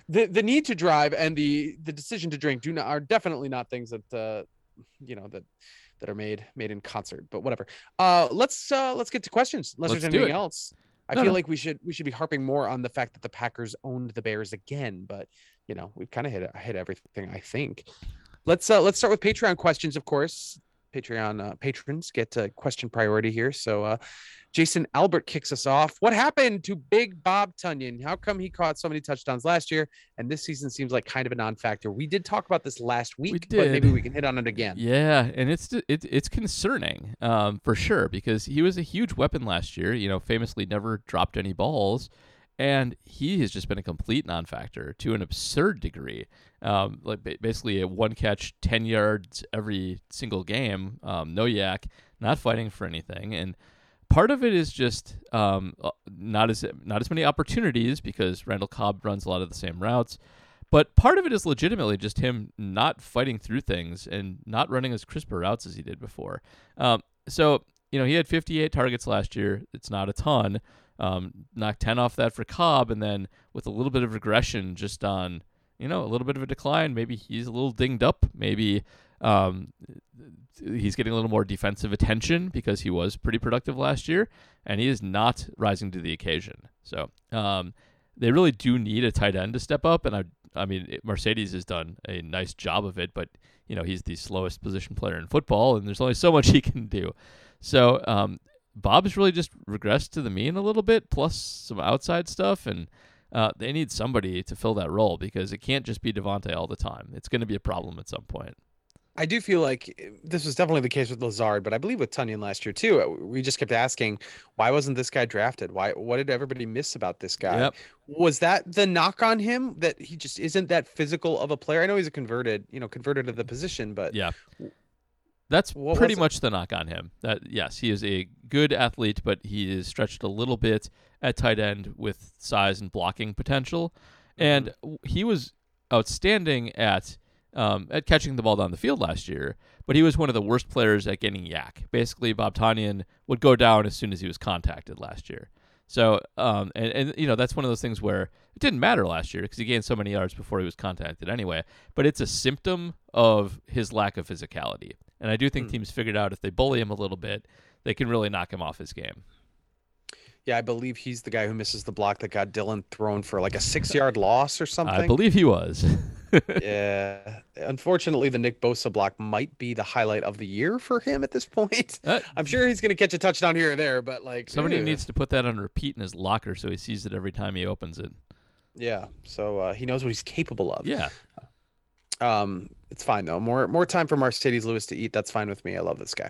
the the need to drive and the the decision to drink do not are definitely not things that uh, you know that that are made made in concert. But whatever. Uh, let's uh, let's get to questions. Unless Let's there's do anything it. else. I No, feel no. like we should we should be harping more on the fact that the Packers owned the Bears again, but you know we've kind of hit hit everything. I think. Let's uh, let's start with Patreon questions, of course. Patreon uh, patrons get uh, question priority here. So uh, Jason Albert kicks us off. What happened to Big Bob Tonyan? How come he caught so many touchdowns last year and this season seems like kind of a non-factor? We did talk about this last week, but maybe we can hit on it again. Yeah, and it's it, it's concerning um, for sure because he was a huge weapon last year. You know, famously never dropped any balls, and he has just been a complete non-factor to an absurd degree. Um, like ba- basically a one catch, ten yards every single game. Um, no YAC, not fighting for anything, and part of it is just um, uh, not as not as many opportunities because Randall Cobb runs a lot of the same routes. But part of it is legitimately just him not fighting through things and not running as crisper routes as he did before. Um, so you know he had 58 targets last year. It's not a ton. Um, knocked 10 off that for Cobb, and then with a little bit of regression, just on you know a little bit of a decline. Maybe he's a little dinged up. Maybe um, he's getting a little more defensive attention because he was pretty productive last year, and he is not rising to the occasion. So um, they really do need a tight end to step up, and I, I mean it, Marcedes has done a nice job of it, but you know he's the slowest position player in football, and there's only so much he can do. So um, Bob's really just regressed to the mean a little bit, plus some outside stuff, and uh, they need somebody to fill that role because it can't just be Davante all the time. It's going to be a problem at some point. I do feel like eh, this was definitely the case with Lazard, but I believe with Tonyan last year too. uh, We just kept asking, why wasn't this guy drafted? Why? What did everybody miss about this guy? Yep. Was that the knock on him that he just isn't that physical of a player? I know he's a converted, you know, converted to the position, but Yeah. That's What pretty much the knock on him. That yes, he is a good athlete, but he is stretched a little bit at tight end with size and blocking potential. And Mm-hmm. w- he was outstanding at um, at catching the ball down the field last year, but he was one of the worst players at getting YAC. Basically, Bob Tonyan would go down as soon as he was contacted last year. So, um, and, and you know that's one of those things where it didn't matter last year because he gained so many yards before he was contacted anyway. But it's a symptom of his lack of physicality, and I do think Hmm. teams figured out if they bully him a little bit, they can really knock him off his game. yeah, I believe he's the guy who misses the block that got Dillon thrown for like a six yard loss or something. I believe he was. yeah. Unfortunately, the Nick Bosa block might be the highlight of the year for him at this point. Uh, I'm sure he's going to catch a touchdown here or there, but like Somebody needs to put that on repeat in his locker so he sees it every time he opens it. Yeah, so uh, he knows what he's capable of. Yeah. Um, it's fine though. More more time for Marcedes Lewis to eat. That's fine with me. I love this guy.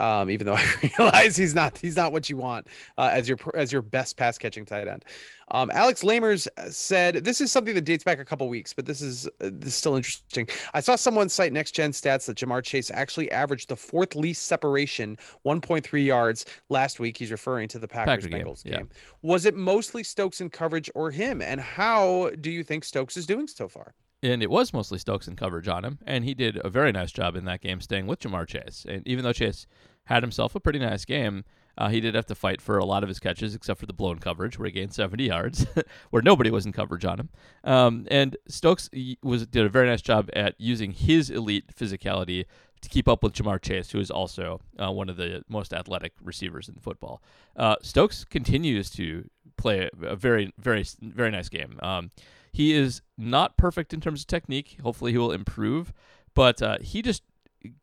Um, even though I realize he's not he's not what you want uh, as your as your best pass catching tight end. Um, Alex Lamers said this is something that dates back a couple weeks, but this is uh, this is still interesting. I saw someone cite next gen stats that Ja'Marr Chase actually averaged the fourth least separation, 1.3 yards last week. He's referring to the Packers Packer game, Bengals yeah. game. Was it mostly Stokes in coverage or him? And how do you think Stokes is doing so far? And it was mostly Stokes in coverage on him, and he did a very nice job in that game staying with Ja'Marr Chase. And even though Chase had himself a pretty nice game, uh, he did have to fight for a lot of his catches, except for the blown coverage, where he gained 70 yards, where nobody was in coverage on him. Um, and Stokes was did a very nice job at using his elite physicality to keep up with Ja'Marr Chase, who is also uh, one of the most athletic receivers in football. Uh, Stokes continues to play a very, very, very nice game. Um, he is not perfect in terms of technique. Hopefully, he will improve, but uh, he just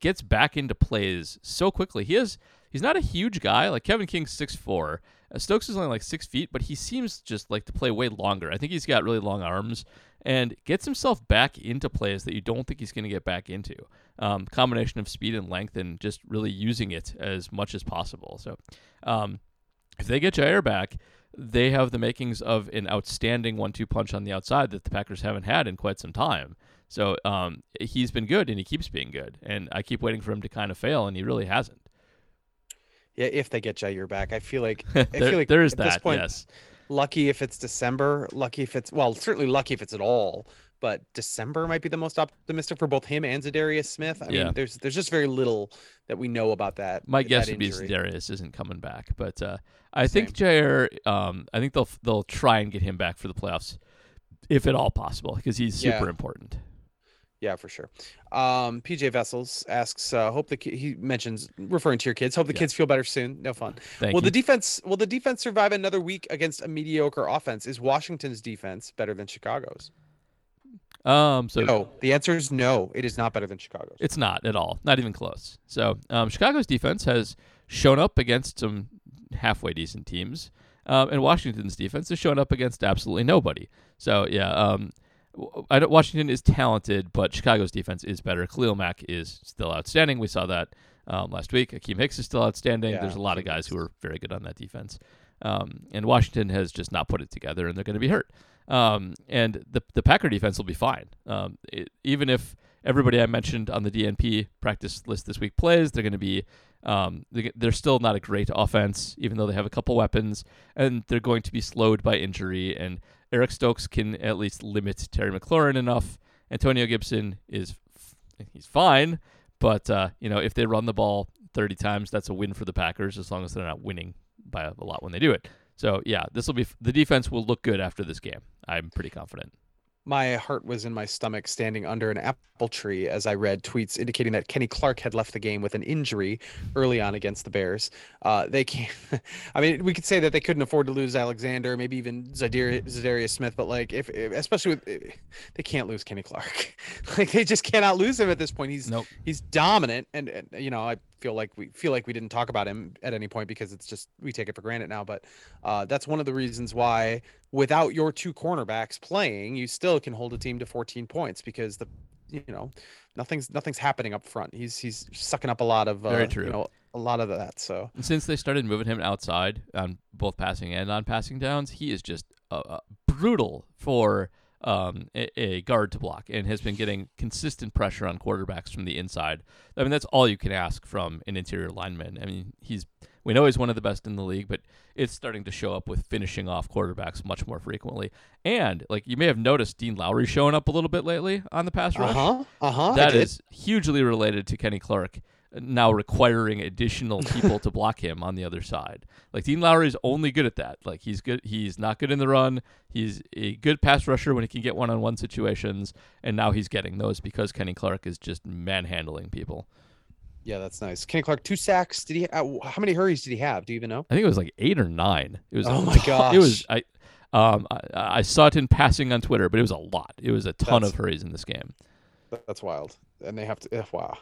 gets back into plays so quickly. He is he's not a huge guy like Kevin King's six four. Uh, Stokes is only like six feet, but he seems just like to play way longer. I think he's got really long arms and gets himself back into plays that you don't think he's going to get back into. Um, combination of speed and length, and just really using it as much as possible. So, um, if they get Jaire back, they have the makings of an outstanding one-two punch on the outside that the Packers haven't had in quite some time. So um, he's been good, and he keeps being good. And I keep waiting for him to kind of fail, and he really hasn't. Yeah, if they get Jaire back, I feel like I there, feel like there is at this that. point, yes, lucky if it's December, lucky if it's well, certainly lucky if it's at all. But December might be the most optimistic for both him and Za'Darius Smith. I Yeah. mean, there's there's just very little that we know about that. my that guess would be injury. Darius isn't coming back, but uh, I think Jaire. Um, I think they'll they'll try and get him back for the playoffs, if at all possible, because he's super Yeah. important. Yeah, for sure. Um, PJ Vessels asks, uh, hope the ki- he mentions referring to your kids. Hope the Yeah. kids feel better soon. No fun. Thank will you. the defense will the defense survive another week against a mediocre offense? Is Washington's defense better than Chicago's? um, so No. The answer is no. It is not better than Chicago's. It's not at all, not even close. So um, Chicago's defense has shown up against some halfway decent teams, um, and Washington's defense has shown up against absolutely nobody. So yeah, um, w- I don't, Washington is talented, but Chicago's defense is better. Khalil Mack is still outstanding. We saw that um, last week. Akiem Hicks is still outstanding. Yeah, There's a lot of guys who are very good on that defense, um, and Washington has just not put it together, and they're going to be hurt. Um, and the the Packer defense will be fine. Um, it, even if everybody I mentioned on the DNP practice list this week plays, they're going to be um, they- they're still not a great offense, even though they have a couple weapons, and they're going to be slowed by injury. And Eric Stokes can at least limit Terry McLaurin enough. Antonio Gibson is he's fine, but uh, you know if they run the ball 30 times, that's a win for the Packers as long as they're not winning by a lot when they do it. So yeah, this will be the defense will look good after this game. I'm pretty confident. My heart was in my stomach standing under an apple tree as I read tweets indicating that Kenny Clark had left the game with an injury early on against the Bears. Uh, they can't. I mean, we could say that they couldn't afford to lose Alexander, maybe even Za'Darius, Smith, but like, if, if especially with, they can't lose Kenny Clark. like, they just cannot lose him at this point. He's Nope. he's dominant, and, and you know, I feel like we feel like we didn't talk about him at any point because it's just we take it for granted now. But uh, that's one of the reasons why, without your two cornerbacks playing, you still can hold a team to 14 points because the you know nothing's nothing's happening up front. He's he's sucking up a lot of uh, Very true. you know a lot of that. So And since they started moving him outside on both passing and on passing downs, he is just uh, uh, brutal for um, a, a guard to block and has been getting consistent pressure on quarterbacks from the inside. I mean, that's all you can ask from an interior lineman. I mean, he's we know he's one of the best in the league, but it's starting to show up with finishing off quarterbacks much more frequently. And like you may have noticed, Dean Lowry showing up a little bit lately on the pass rush. uh huh uh huh. That is hugely related to Kenny Clark now requiring additional people to block him on the other side. Like Dean Lowry is only good at that. Like he's good he's not good in the run. He's a good pass rusher when he can get one-on-one situations and now he's getting those because Kenny Clark is just manhandling people. yeah, that's nice. Kenny Clark two sacks. Did he? Uh, how many hurries did he have? Do you even know? I think it was like 8 or 9. It was Oh my ton- It was. I um I, I saw it in passing on Twitter, but it was a lot. It was a ton That's- of hurries in this game. That's wild. And they have to. eh, Wow,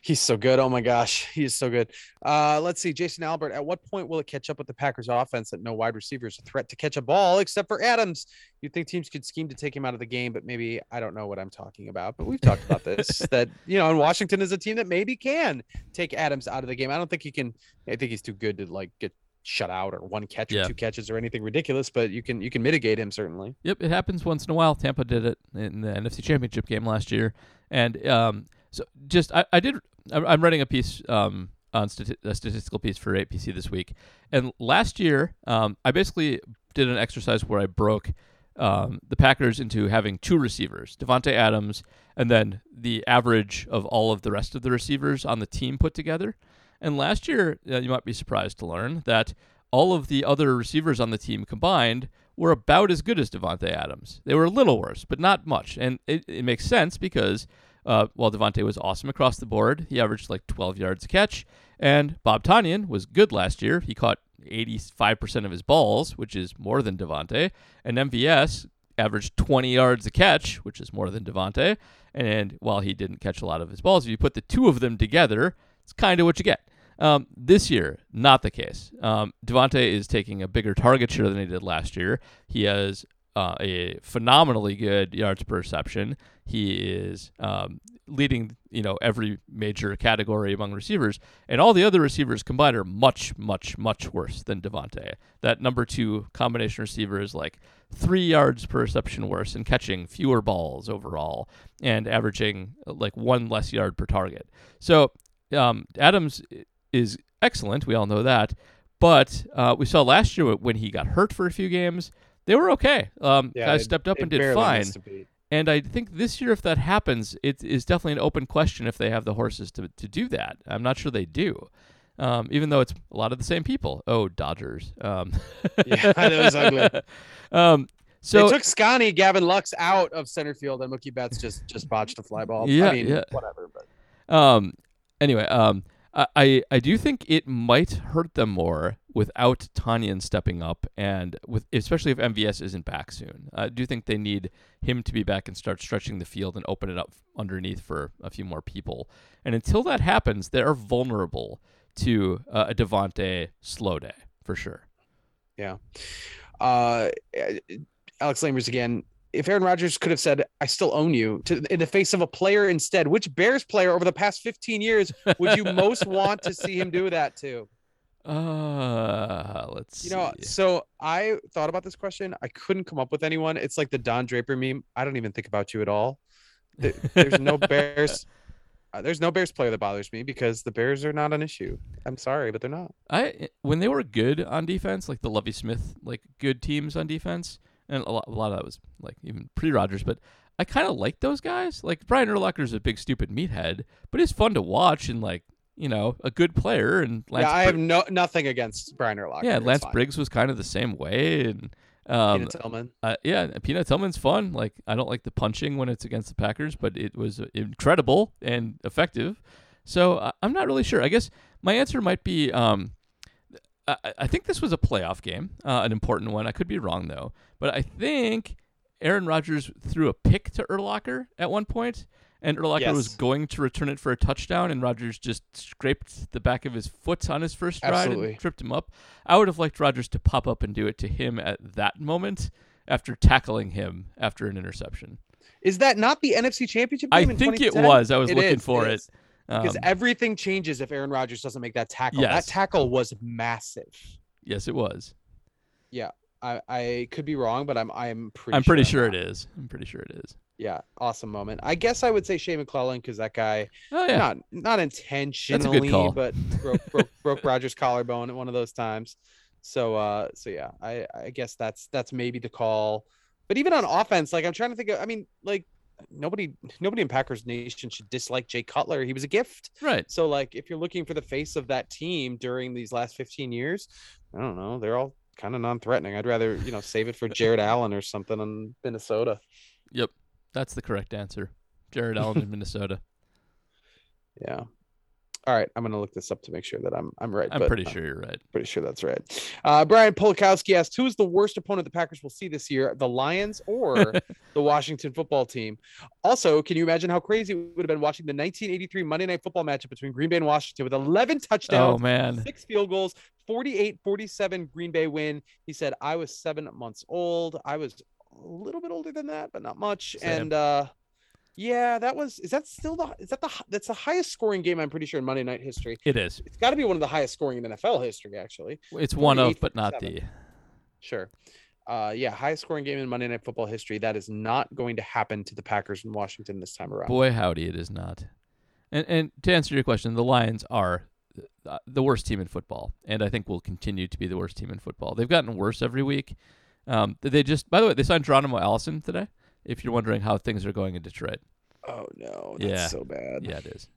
he's so good. Oh my gosh, He is so good. Uh, let's see, Jason Albert. At what point will it catch up with the Packers' offense that no wide receiver is a threat to catch a ball except for Adams? You'd think teams could scheme to take him out of the game, but maybe I don't know what I'm talking about. But we've talked about this. that you know, and Washington is a team that maybe can take Adams out of the game. I don't think he can. I think he's too good to like get shut out or one catch Yeah. or two catches or anything ridiculous. But you can you can mitigate him certainly. Yep, it happens once in a while. Tampa did it in the NFC Championship game last year, and um, so just I, I did. I'm I'm writing a piece um, on stati- a statistical piece for APC this week, and last year um, I basically did an exercise where I broke um, the Packers into having two receivers, Davante Adams, and then the average of all of the rest of the receivers on the team put together. And last year, uh, you might be surprised to learn that all of the other receivers on the team combined were about as good as Davante Adams. They were a little worse, but not much. And it, it makes sense because uh, while Davante was awesome across the board, he averaged like 12 yards a catch. And Bob Tonyan was good last year. He caught 85% of his balls, which is more than Davante. And MVS averaged 20 yards a catch, which is more than Davante. And while he didn't catch a lot of his balls, if you put the two of them together, it's kind of what you get. Um, this year, not the case. Um, Davante is taking a bigger target share than he did last year. He has uh, a phenomenally good yards per reception. He is um, leading, you know, every major category among receivers, and all the other receivers combined are much, much, much worse than Davante. That number two combination receiver is like three yards per reception worse and catching fewer balls overall and averaging like one less yard per target. So um, Adams is excellent. We all know that. But uh, we saw last year when he got hurt for a few games, they were okay. Um, guys it- stepped up and did fine. missed a beat. And I think this year, if that happens, it is definitely an open question if they have the horses to, to do that. I'm not sure they do, um, even though it's a lot of the same people. Oh, Dodgers. Um, Yeah, that was ugly. um, so they took Scotty Gavin Lux out of center field, and Mookie Betts just just botched a fly ball. Yeah, I mean, yeah. whatever. But Um. Anyway, um, I I do think it might hurt them more without Tonyan stepping up, and with especially if MVS isn't back soon. I do think they need him to be back and start stretching the field and open it up underneath for a few more people. And until that happens, they are vulnerable to uh, a Davante slow day for sure. Yeah. Uh, Alex Lamers again. If Aaron Rodgers could have said, "I still own you," to, in the face of a player instead, which Bears player over the past 15 years would you most want to see him do that to? Uh, let's You know, see. so I thought about this question. I couldn't come up with anyone. It's like the Don Draper meme. I don't even think about you at all. There's no Bears. uh, There's no Bears player that bothers me because the Bears are not an issue. I'm sorry, but they're not. I when they were good on defense, like the Lovie Smith, like good teams on defense, and a lot, a lot of that was like even pre Rodgers, but I kind of like those guys. Like Brian Urlacher's a big stupid meathead, but he's fun to watch and like you know a good player. And Lance yeah, I have no nothing against Brian Urlacher. yeah, Lance. Briggs was kind of the same way, and um, Tillman. uh, yeah, Peanut Tillman's fun. Like I don't like the punching when it's against the Packers, but it was incredible and effective. So I I'm not really sure. I guess my answer might be um, I, I think this was a playoff game, uh, an important one. I could be wrong though, but I think Aaron Rodgers threw a pick to Urlacher at one point, and Urlacher was going to return it for a touchdown, and Rodgers just scraped the back of his foot on his first stride Absolutely. and tripped him up. I would have liked Rodgers to pop up and do it to him at that moment after tackling him after an interception. Is that not the NFC Championship I game? in think it was. I was It looking is, for it. is. Because Um, everything changes if Aaron Rodgers doesn't make that tackle. Yes. That tackle was massive. yes, it was. Yeah, I, I could be wrong, but I'm I'm pretty. I'm pretty sure it is. I'm pretty sure it is. Yeah, awesome moment. I guess I would say Shea McClellin because that guy Oh yeah. not not intentionally, but broke broke, broke Rodgers' collarbone at one of those times. So uh so yeah, I I guess that's that's maybe the call. But even on offense, like I'm trying to think of I mean, like nobody nobody in Packers Nation should dislike Jay Cutler. He was a gift. Right. So like if you're looking for the face of that team during these last 15 years, I don't know, they're all kind of non-threatening. I'd rather, you know, save it for Jared Allen or something in Minnesota. Yep. That's the correct answer. Jared Allen in Minnesota. Yeah. All right, I'm gonna look this up to make sure that I'm I'm right. I'm pretty sure you're right. pretty sure that's right. Uh, Brian Polakowski asked, "Who is the worst opponent the Packers will see this year? The Lions or the Washington Football Team?" Also, can you imagine how crazy it would have been watching the 1983 Monday Night Football matchup between Green Bay and Washington with 11 touchdowns, Oh man. six field goals, 48-47 Green Bay win. He said, "I was seven months old. I was a little bit older than that, but not much." Same. And uh, yeah, that was. Is that still the? Is that the? That's the highest scoring game I'm pretty sure in Monday Night history. It is. It's got to be one of the highest scoring in NFL history, actually. It's one of, but not the. Sure. Uh, yeah, highest scoring game in Monday Night Football history. That is not going to happen to the Packers in Washington this time around. Boy, howdy, it is not. And and to answer your question, the Lions are the worst team in football, and I think will continue to be the worst team in football. They've gotten worse every week. Um, they just, by the way, they signed Geronimo Allison today. If you're wondering how things are going in Detroit, Oh no, that's Yeah. so bad. yeah, it is.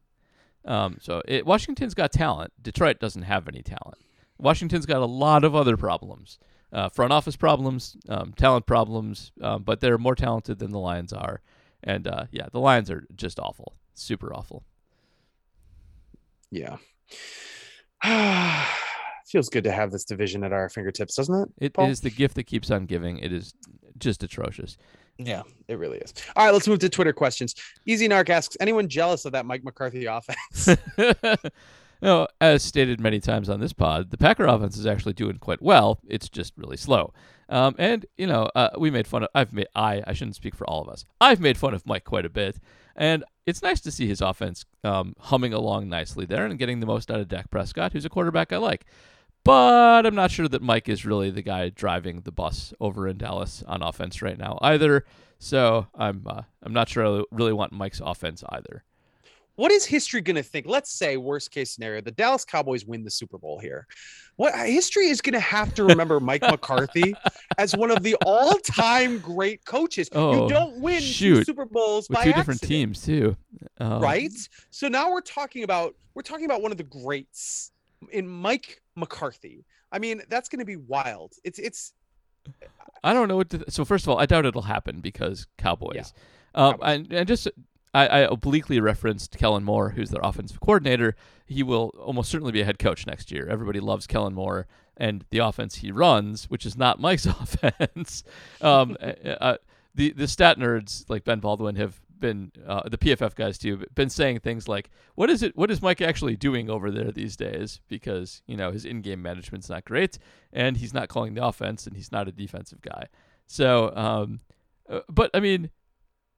Um, so it, Washington's got talent. Detroit doesn't have any talent. Washington's got a lot of other problems, uh, front office problems, um, talent problems, um, but they're more talented than the Lions are. And uh, yeah, the Lions are just awful, super awful. Yeah. Feels good to have this division at our fingertips, doesn't it? It is Paul? the gift that keeps on giving. It is just atrocious. Yeah, it really is. All right, let's move to Twitter questions. Easy Narc asks, anyone jealous of that Mike McCarthy offense? no, as stated many times on this pod, the Packer offense is actually doing quite well. It's just really slow. Um, and you know, uh, we made fun of. I've made. I. I shouldn't speak for all of us. I've made fun of Mike quite a bit, and it's nice to see his offense um, humming along nicely there and getting the most out of Dak Prescott, who's a quarterback I like. But I'm not sure that Mike is really the guy driving the bus over in Dallas on offense right now either. So I'm uh, I'm not sure I really want Mike's offense either. what is history going to think? Let's say, worst case scenario, the Dallas Cowboys win the Super Bowl here. What history is going to have to remember Mike McCarthy as one of the all-time great coaches? Oh, you don't win two shoot. Super Bowls with by two different teams too. Um, right? So now we're talking about we're talking about one of the greats in Mike McCarthy. I mean, that's going to be wild. It's it's I don't know what. To, so first of all, I doubt it'll happen because Cowboys. Yeah. Um, Cowboys. and, and just I, I obliquely referenced Kellen Moore, who's their offensive coordinator. He will almost certainly be a head coach next year. Everybody loves Kellen Moore and the offense he runs, which is not Mike's offense. um, uh, uh, the the stat nerds like Ben Baldwin have been uh, the PFF guys too been saying things like, "What is it? What is Mike actually doing over there these days?" Because you know his in-game management's not great, and he's not calling the offense, and he's not a defensive guy. So, um, uh, but I mean,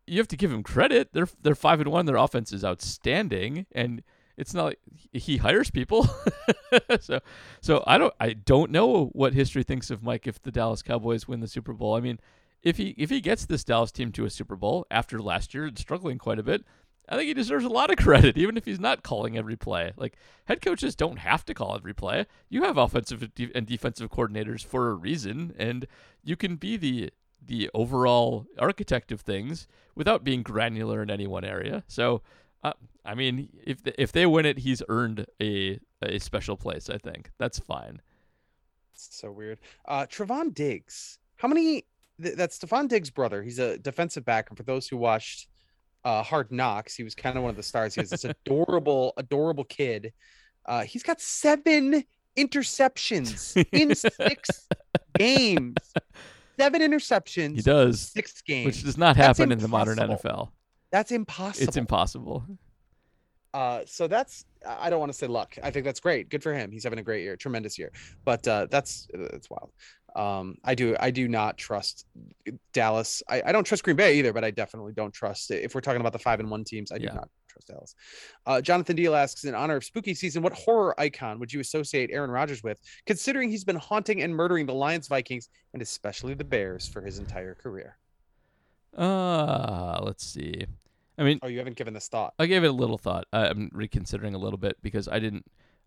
you have to give him credit. They're they're five and one. Their offense is outstanding, and it's not like he hires people. so, so I don't I don't know what history thinks of Mike if the Dallas Cowboys win the Super Bowl. I mean, if he if he gets this Dallas team to a Super Bowl after last year struggling quite a bit, I think he deserves a lot of credit, even if he's not calling every play. Like head coaches don't have to call every play. You have offensive and defensive coordinators for a reason, and you can be the the overall architect of things without being granular in any one area. So, uh, I mean, if if they win it, he's earned a a special place. I think that's fine. so weird. Uh Trevon Diggs. How many th- that's Stefon Diggs' brother. He's a defensive back. And for those who watched uh Hard Knocks, he was kind of one of the stars. He was this adorable, adorable kid. Uh he's got seven interceptions in six games. Seven interceptions. He does, Six games. which does not happen in the modern. NFL. That's impossible. It's impossible. Uh, so that's I don't want to say luck. I think that's great. Good for him. He's having a great year, tremendous year. But uh, that's that's wild. Um, I do I do not trust Dallas. I, I don't trust Green Bay either, but I definitely don't trust if we're talking about the five and one teams. I do not trust Dallas. Uh, Jonathan Deal asks, in honor of spooky season, what horror icon would you associate Aaron Rodgers with, considering he's been haunting and murdering the Lions, Vikings, and especially the Bears for his entire career? Uh, let's see. I mean, Oh, you haven't given this thought. I gave it a little thought. I'm reconsidering a little bit because I didn't.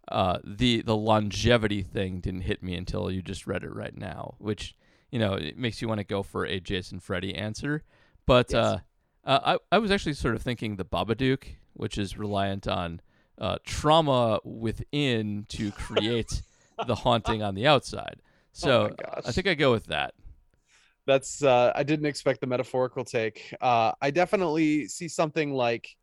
Uh, the the longevity thing didn't hit me until you just read it right now, which you know it makes you want to go for a Jason Freddy answer. But Yes. uh, uh, I I was actually sort of thinking the Babadook, which is reliant on uh, trauma within to create the haunting on the outside. So oh. I think I go with that. That's uh I didn't expect the metaphorical take. Uh I definitely see something like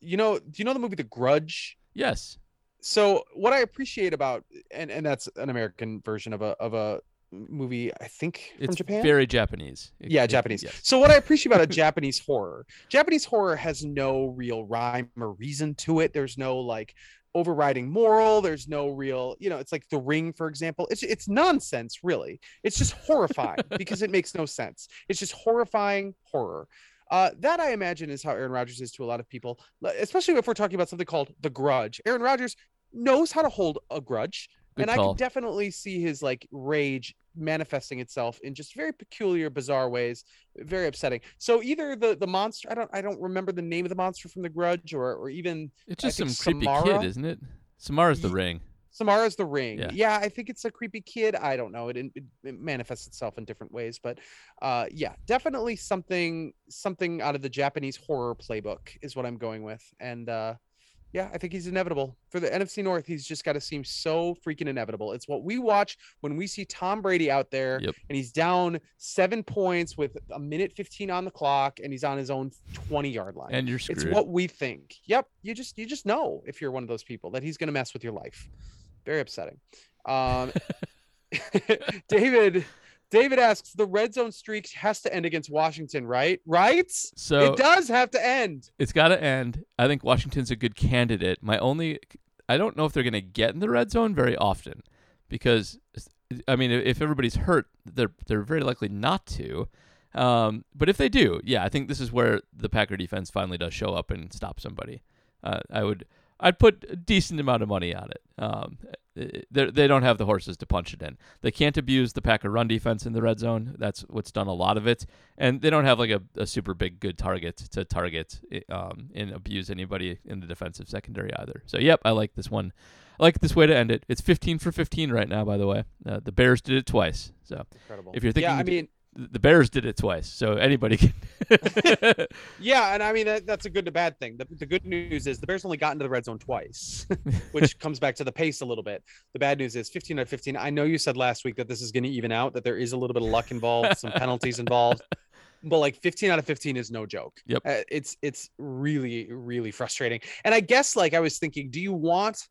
you know, do you know the movie The Grudge? Yes. So what I appreciate about and and that's an American version of a of a movie I think from It's Japan. very Japanese. It- yeah, it- Japanese. yes. So what I appreciate about a Japanese horror, Japanese horror has no real rhyme or reason to it. There's no like overriding moral. There's no real, you know, it's like The Ring, for example. It's it's nonsense, really. It's just horrifying because it makes no sense. It's just horrifying horror. Uh, that I imagine is how Aaron Rodgers is to a lot of people, especially if we're talking about something called The Grudge. Aaron Rodgers knows how to hold a grudge Good and I can definitely see his like rage manifesting itself in just very peculiar, bizarre ways, very upsetting. So either the the monster, I don't I don't remember the name of the monster from The Grudge, or or even It's just some think creepy kid, isn't it? Samara's the Ye- ring. Samara's The Ring. Yeah. Yeah. I think it's a creepy kid. I don't know. It, it, it manifests itself in different ways, but uh, yeah, definitely something something out of the Japanese horror playbook is what I'm going with, and uh, yeah, I think he's inevitable for the NFC North. He's just got to seem so freaking inevitable. It's what we watch when we see Tom Brady out there Yep. and he's down seven points with a minute 15 on the clock and he's on his own 20 yard line. And you're screwed. it's what we think. Yep, you just you just know if you're one of those people that he's going to mess with your life. Very upsetting. Um, David David asks the red zone streak has to end against Washington, right? Right? so it does have to end. it's got to end. I think Washington's a good candidate. My only, I don't know if they're going to get in the red zone very often, because I mean, if everybody's hurt, they're they're very likely not to. Um, but if they do, yeah, I think this is where the Packer defense finally does show up and stop somebody. Uh, I would, I'd put a decent amount of money on it. Um, they they don't have the horses to punch it in. They can't abuse the Packer run defense in the red zone. That's what's done a lot of it, and they don't have like a, a super big good target to target um, and abuse anybody in the defensive secondary either. So yep, I like this one. I like this way to end it. It's 15 for 15 right now, by the way. Uh, the Bears did it twice. So Incredible. If you're thinking, yeah, I mean, the Bears did it twice. So anybody can. yeah, and I mean that, that's a good to bad thing. The, the good news is the Bears only got into the red zone twice, which comes back to the pace a little bit. The bad news is 15 out of 15. I know you said last week that this is going to even out, that there is a little bit of luck involved, some penalties involved, but like 15 out of 15 is no joke. Yep. Uh, it's it's really really frustrating. And I guess like I was thinking, do you want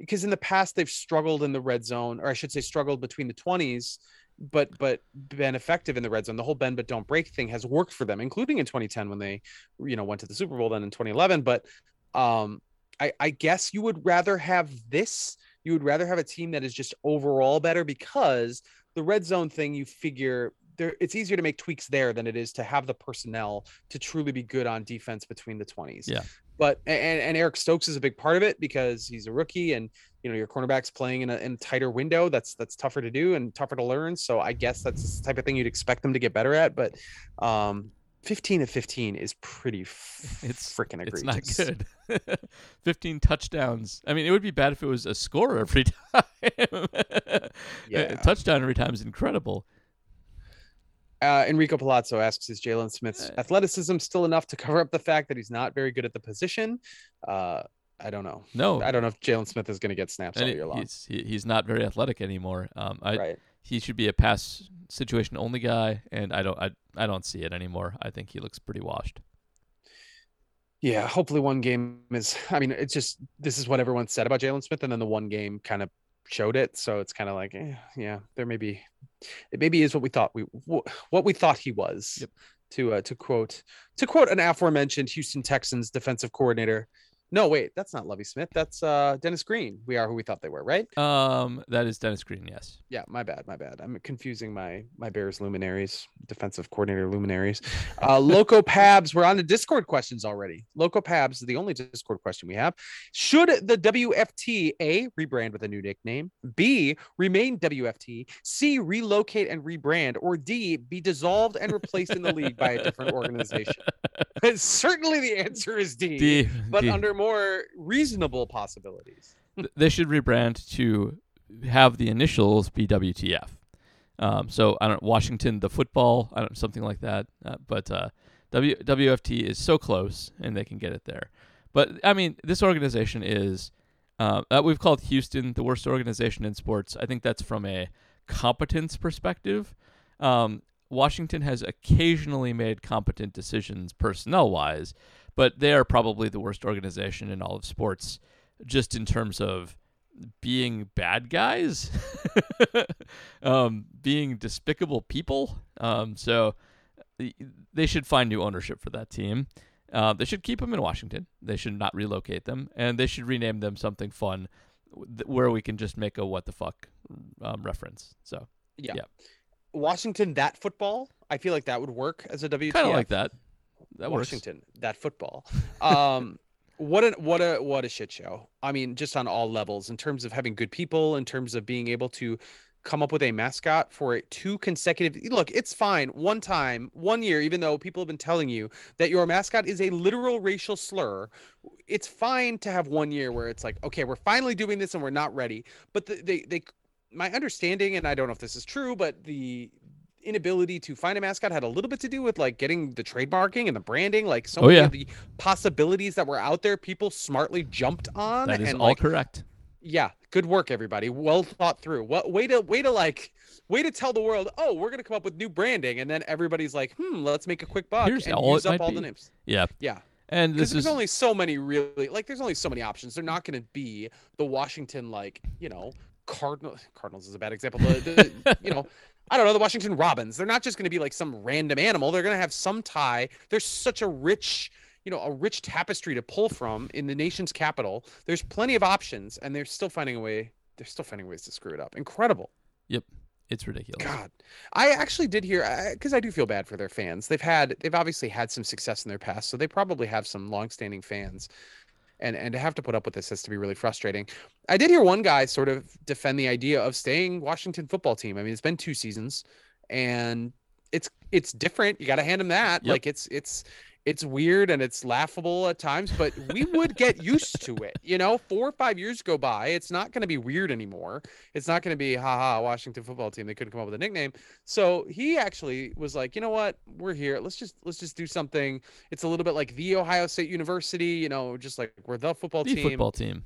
because in the past they've struggled in the red zone, or I should say struggled between the 20s but but been effective in the red zone. The whole bend but don't break thing has worked for them, including in 2010 when they, you know, went to the Super Bowl. Then in 2011, but um, I, I guess you would rather have this. You would rather have a team that is just overall better because the red zone thing. You figure there, it's easier to make tweaks there than it is to have the personnel to truly be good on defense between the 20s. Yeah. But and, and Eric Stokes is a big part of it because he's a rookie and you know your cornerback's playing in a, in a tighter window that's that's tougher to do and tougher to learn so i guess that's the type of thing you'd expect them to get better at but um 15 to 15 is pretty f- It's- freaking egregious. it's not good. 15 touchdowns. I mean, it would be bad if it was a score every time. Yeah. A touchdown every time is incredible. Uh, enrico palazzo asks is jaylon smith's Uh, athleticism still enough to cover up the fact that he's not very good at the position uh i don't know No, i don't know if jaylon smith is going to get snaps all and year long he's he, he's not very athletic anymore. Um, I right he should be a pass situation only guy, and I don't I I don't see it anymore. I think he looks pretty washed. Yeah, hopefully one game is. I mean, it's just this is what everyone said about Jaylon Smith, and then the one game kind of showed it. So it's kind of like, eh, yeah, there may be, it maybe is what we thought we wh- what we thought he was. Yep. To uh, to quote to quote an aforementioned Houston Texans defensive coordinator. No, wait, that's not Lovie Smith. That's uh, Dennis Green. We are who we thought they were, right? Um, that is Dennis Green. Yes. Yeah, my bad, my bad. I'm confusing my my Bears luminaries, defensive coordinator luminaries. Uh, Loco Pabs, we're on the Discord questions already. Loco Pabs is the only Discord question we have. Should the WFT A rebrand with a new nickname, B remain WFT, C relocate and rebrand, or D be dissolved and replaced in the league by a different organization? Certainly, the answer is D, D, but D. under more reasonable possibilities. they should rebrand to have the initials be WTF. Um, so I don't Washington the football, I don't something like that. Uh, but uh, w, WFT is so close, and they can get it there. But I mean, this organization is uh, uh, we've called Houston the worst organization in sports. I think that's from a competence perspective. Um, Washington has occasionally made competent decisions personnel wise, but they are probably the worst organization in all of sports just in terms of being bad guys, um, being despicable people. Um, so they should find new ownership for that team. Uh, they should keep them in Washington. They should not relocate them, and they should rename them something fun, where we can just make a what the fuck um, reference. So yeah. yeah. Washington that football. I feel like that would work as a WTF. Kind of like that. That Washington works. that football. Um, what a what a what a shit show. I mean, just on all levels, in terms of having good people, in terms of being able to come up with a mascot for it two consecutive look it's fine one time one year even though people have been telling you that your mascot is a literal racial slur it's fine to have one year where it's like okay we're finally doing this and we're not ready but the, they they my understanding and i don't know if this is true but the inability to find a mascot had a little bit to do with like getting the trademarking and the branding like so oh, many yeah. of the possibilities that were out there people smartly jumped on that is and all like, correct. Yeah good work everybody. Well thought through. What way to way to like way to tell the world oh we're gonna come up with new branding and then everybody's like hmm let's make a quick buck Here's and all use up all be. the names. Yeah. Yeah. And this there's is... only so many really like there's only so many options. They're not to be the washington like you know cardinal cardinals is a bad example the, the you know I don't know, the Washington Robins. They're not just going to be like some random animal. They're going to have some tie. There's such a rich you know a rich tapestry to pull from in the nation's capital. There's plenty of options and they're still finding a way they're still finding ways to screw it up. Incredible. Yep. It's ridiculous. God. I actually did hear because I, I do feel bad for their fans. They've had they've obviously had some success in their past so they probably have some longstanding fans and and to have to put up with this has to be really frustrating. I did hear one guy sort of defend the idea of staying washington football team. I mean it's been two seasons and it's it's different. You got to hand him that. Yep. like it's it's it's weird and it's laughable at times, but we would get used to it. You know, four or five years go by, it's not going to be weird anymore. It's not going to be, haha, Washington football team. They couldn't come up with a nickname. So he actually was like, you know what, we're here. Let's just let's just do something. It's a little bit like the Ohio State University. You know, just like we're the football the team. Football team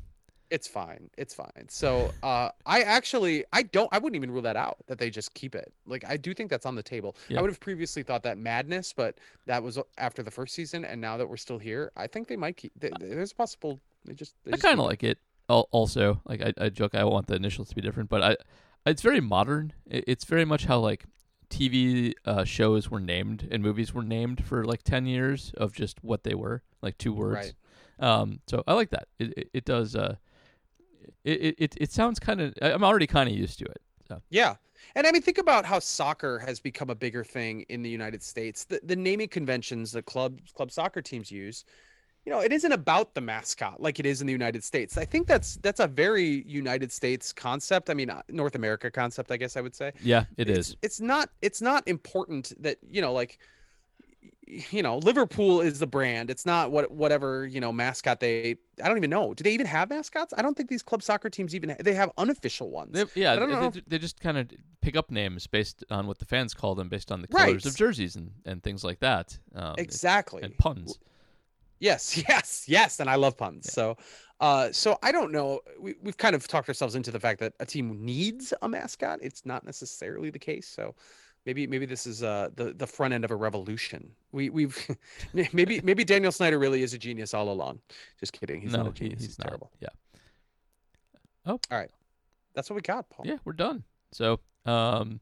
it's fine. It's fine. So uh, I actually I don't I wouldn't even rule that out that they just keep it. Like I do think that's on the table. Yeah. I would have previously thought that madness, but that was after the first season, and now that we're still here, I think they might keep. They, there's a possible. They just. They I kind of like it. Also, like I, I joke, I want the initials to be different, but I, it's very modern. It's very much how like TV uh, shows were named and movies were named for like ten years of just what they were, like two words. Right. Um, so I like that. It it, it does. Uh, it it, it sounds kind of I'm already kind of used to it. So. Yeah. And I mean, think about how soccer has become a bigger thing in the United States. The, the naming conventions that club club soccer teams use, you know, it isn't about the mascot like it is in the United States. I think that's that's a very United States concept. I mean, uh, North America concept, I guess I would say. Yeah, it it's, is. It's not it's not important that you know like you know, Liverpool is the brand. It's not what whatever you know mascot they. I don't even know. Do they even have mascots? I don't think these club soccer teams even they have unofficial ones. They, yeah, they, they, just kind of pick up names based on what the fans call them, based on the colors right. of jerseys and, and things like that. Um, exactly. And puns. Yes, yes, yes, and I love puns. Yeah. So, uh, so I don't know. We we've kind of talked ourselves into the fact that a team needs a mascot. It's not necessarily the case. So, maybe maybe this is uh the the front end of a revolution. We we've maybe maybe daniel snyder really is a genius all along. Just kidding. He's no, not a genius. he's, he's terrible. Yeah. Oh. All right. That's what we got paul. Yeah we're done. So um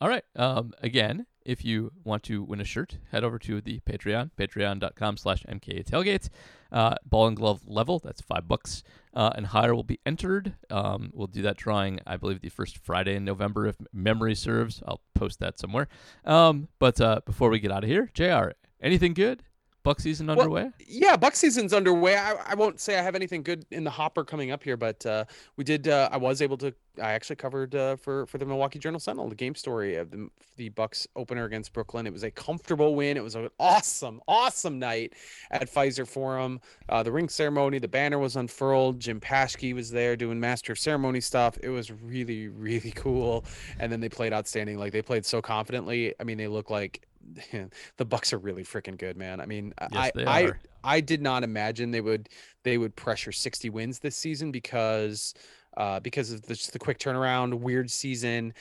all right um again if you want to win a shirt, head over to the Patreon, patreon.com slash MKA tailgate. Uh, ball and glove level, that's five bucks. Uh, and higher will be entered. Um, we'll do that drawing, I believe, the first Friday in November, if memory serves. I'll post that somewhere. Um, but uh, before we get out of here, JR, anything good? Buck season underway? Well, yeah, Buck season's underway. I, I won't say I have anything good in the hopper coming up here, but uh, we did. Uh, I was able to. I actually covered uh, for for the Milwaukee Journal Sentinel the game story of the the Bucks opener against Brooklyn. It was a comfortable win. It was an awesome, awesome night at Fiserv Forum. Uh, the ring ceremony, the banner was unfurled. Jim Paschke was there doing master of ceremony stuff. It was really, really cool. And then they played outstanding. Like they played so confidently. I mean, they look like the Bucks are really freaking good, man. I mean, yes, I I I did not imagine they would they would pressure 60 wins this season because uh, because of the, just the quick turnaround, weird season.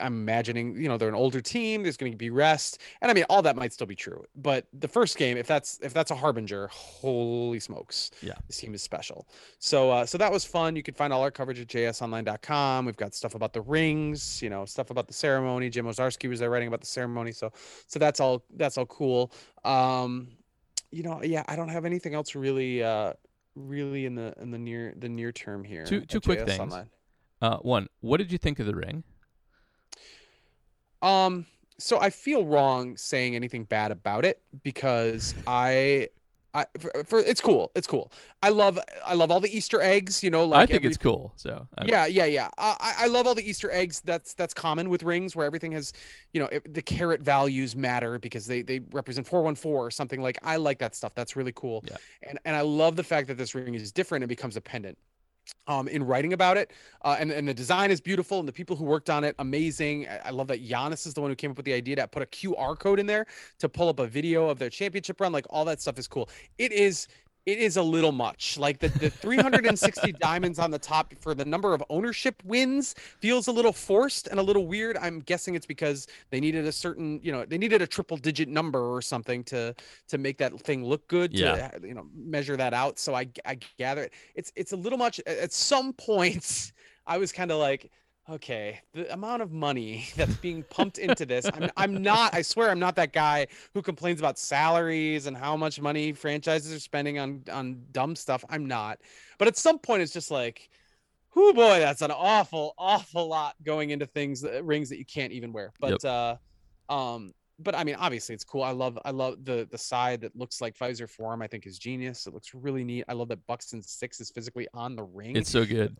I'm imagining, you know, they're an older team. There's going to be rest, and I mean, all that might still be true. But the first game, if that's if that's a harbinger, holy smokes, Yeah. this team is special. So uh, so that was fun. You can find all our coverage at jsonline.com. We've got stuff about the rings, you know, stuff about the ceremony. Jim Owczarski was there writing about the ceremony. So so that's all that's all cool. Um, you know, yeah, I don't have anything else really uh really in the in the near the near term here. Two- two quick JS things. Uh, one, what did you think of the ring? Um, so I feel wrong saying anything bad about it because I, I for, for it's cool. It's cool. I love I love all the Easter eggs. You know, like I think every- it's cool. So I- Yeah, yeah, yeah. I, I- I love all the Easter eggs. That's that's common with rings, where everything has, you know, it, the carat values matter because they they represent four one four or something. Like I like that stuff. That's really cool. Yeah. And and I love the fact that this ring is different and becomes a pendant. Um, in writing about it, uh, and and the design is beautiful, and the people who worked on it, amazing. I, I love that Giannis is the one who came up with the idea to put a QR code in there to pull up a video of their championship run. Like all that stuff is cool. It is it is a little much. Like the, the 360 diamonds on the top for the number of ownership wins feels a little forced and a little weird. I'm guessing it's because they needed a certain, you know, they needed a triple digit number or something to to make that thing look good. To, Yeah. you know, measure that out. So I I gather it. It's it's a little much. At some points, I was kind of like. Okay, the amount of money that's being pumped into this, I'm, I'm not, I swear, I'm not that guy who complains about salaries and how much money franchises are spending on on dumb stuff. I'm not. But at some point, it's just like, oh boy, that's an awful, awful lot going into things, that, rings that you can't even wear. But uh, um, but I mean, obviously, it's cool. I love, I love the the side that looks like Fiserv form. I think is genius. It looks really neat. I love that Bucks in Six is physically on the ring it's so good.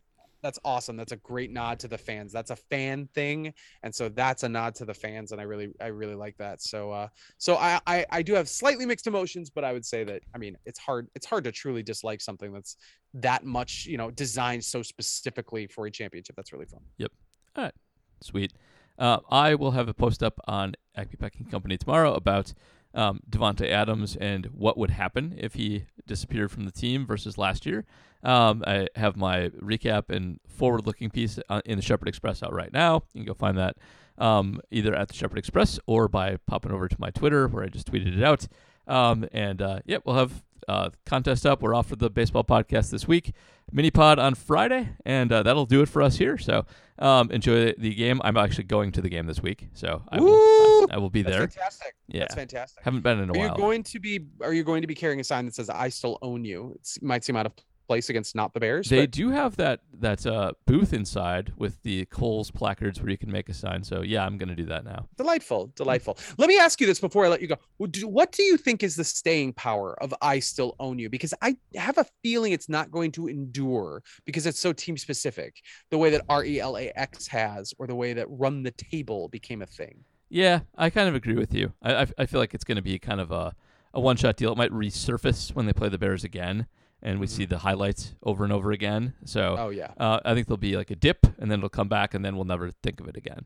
That's awesome. That's a great nod to the fans. That's a fan thing, and so that's a nod to the fans, and I really, I really like that. So, uh, so I, I, I do have slightly mixed emotions, but I would say that I mean, it's hard, it's hard to truly dislike something that's that much, you know, designed so specifically for a championship. That's really fun. Yep. All right. Sweet. Uh, I will have a post up on Acme Packing Company tomorrow about um, Davante Adams and what would happen if he disappeared from the team versus last year. Um, I have my recap and forward-looking piece uh, in the Shepherd Express out right now. You can go find that um, either at the Shepherd Express or by popping over to my Twitter where I just tweeted it out. Um, and uh, yeah, we'll have uh, contest up. We're off for the baseball podcast this week. Mini pod on Friday, and uh, that'll do it for us here. So um, enjoy the game. I'm actually going to the game this week, so I will, Woo! I will be That's there. fantastic. Yeah, That's fantastic. haven't been in a Are you while. going to be? Are you going to be carrying a sign that says "I still own you"? It might seem out of place against not the Bears. They but do have that that uh, booth inside with the Coles placards where you can make a sign. So yeah, I'm gonna do that now. delightful, delightful. Let me ask you this before I let you go. What do- you think is the staying power of "I still own you"? Because I have a feeling it's not going to endure because it's so team specific. The way that R E L A X has, or the way that Run the Table became a thing. Yeah, I kind of agree with you. I I, I feel like it's gonna be kind of a a one shot deal. It might resurface when they play the Bears again, and we Mhm. see the highlights over and over again. So. Oh yeah, Uh, I think there'll be like a dip, and then it'll come back, and then we'll never think of it again.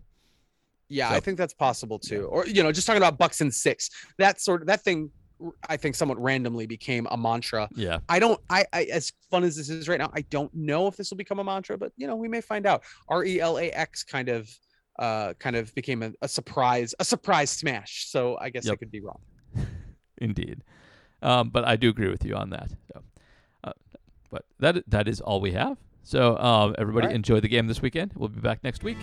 yeah. So- I think that's possible too. Or you know, just talking about Bucks and six. That sort of that thing. I think somewhat randomly became a mantra Yeah, I don't I, I as fun as this is right now, I don't know if this will become a mantra, but you know, we may find out. R E L A X kind of uh kind of became a, a surprise, a surprise smash. So I guess I could be wrong. indeed. Um, but I do agree with you on that. So, but that that is all we have. So um, everybody right. enjoy the game this weekend. We'll be back next week.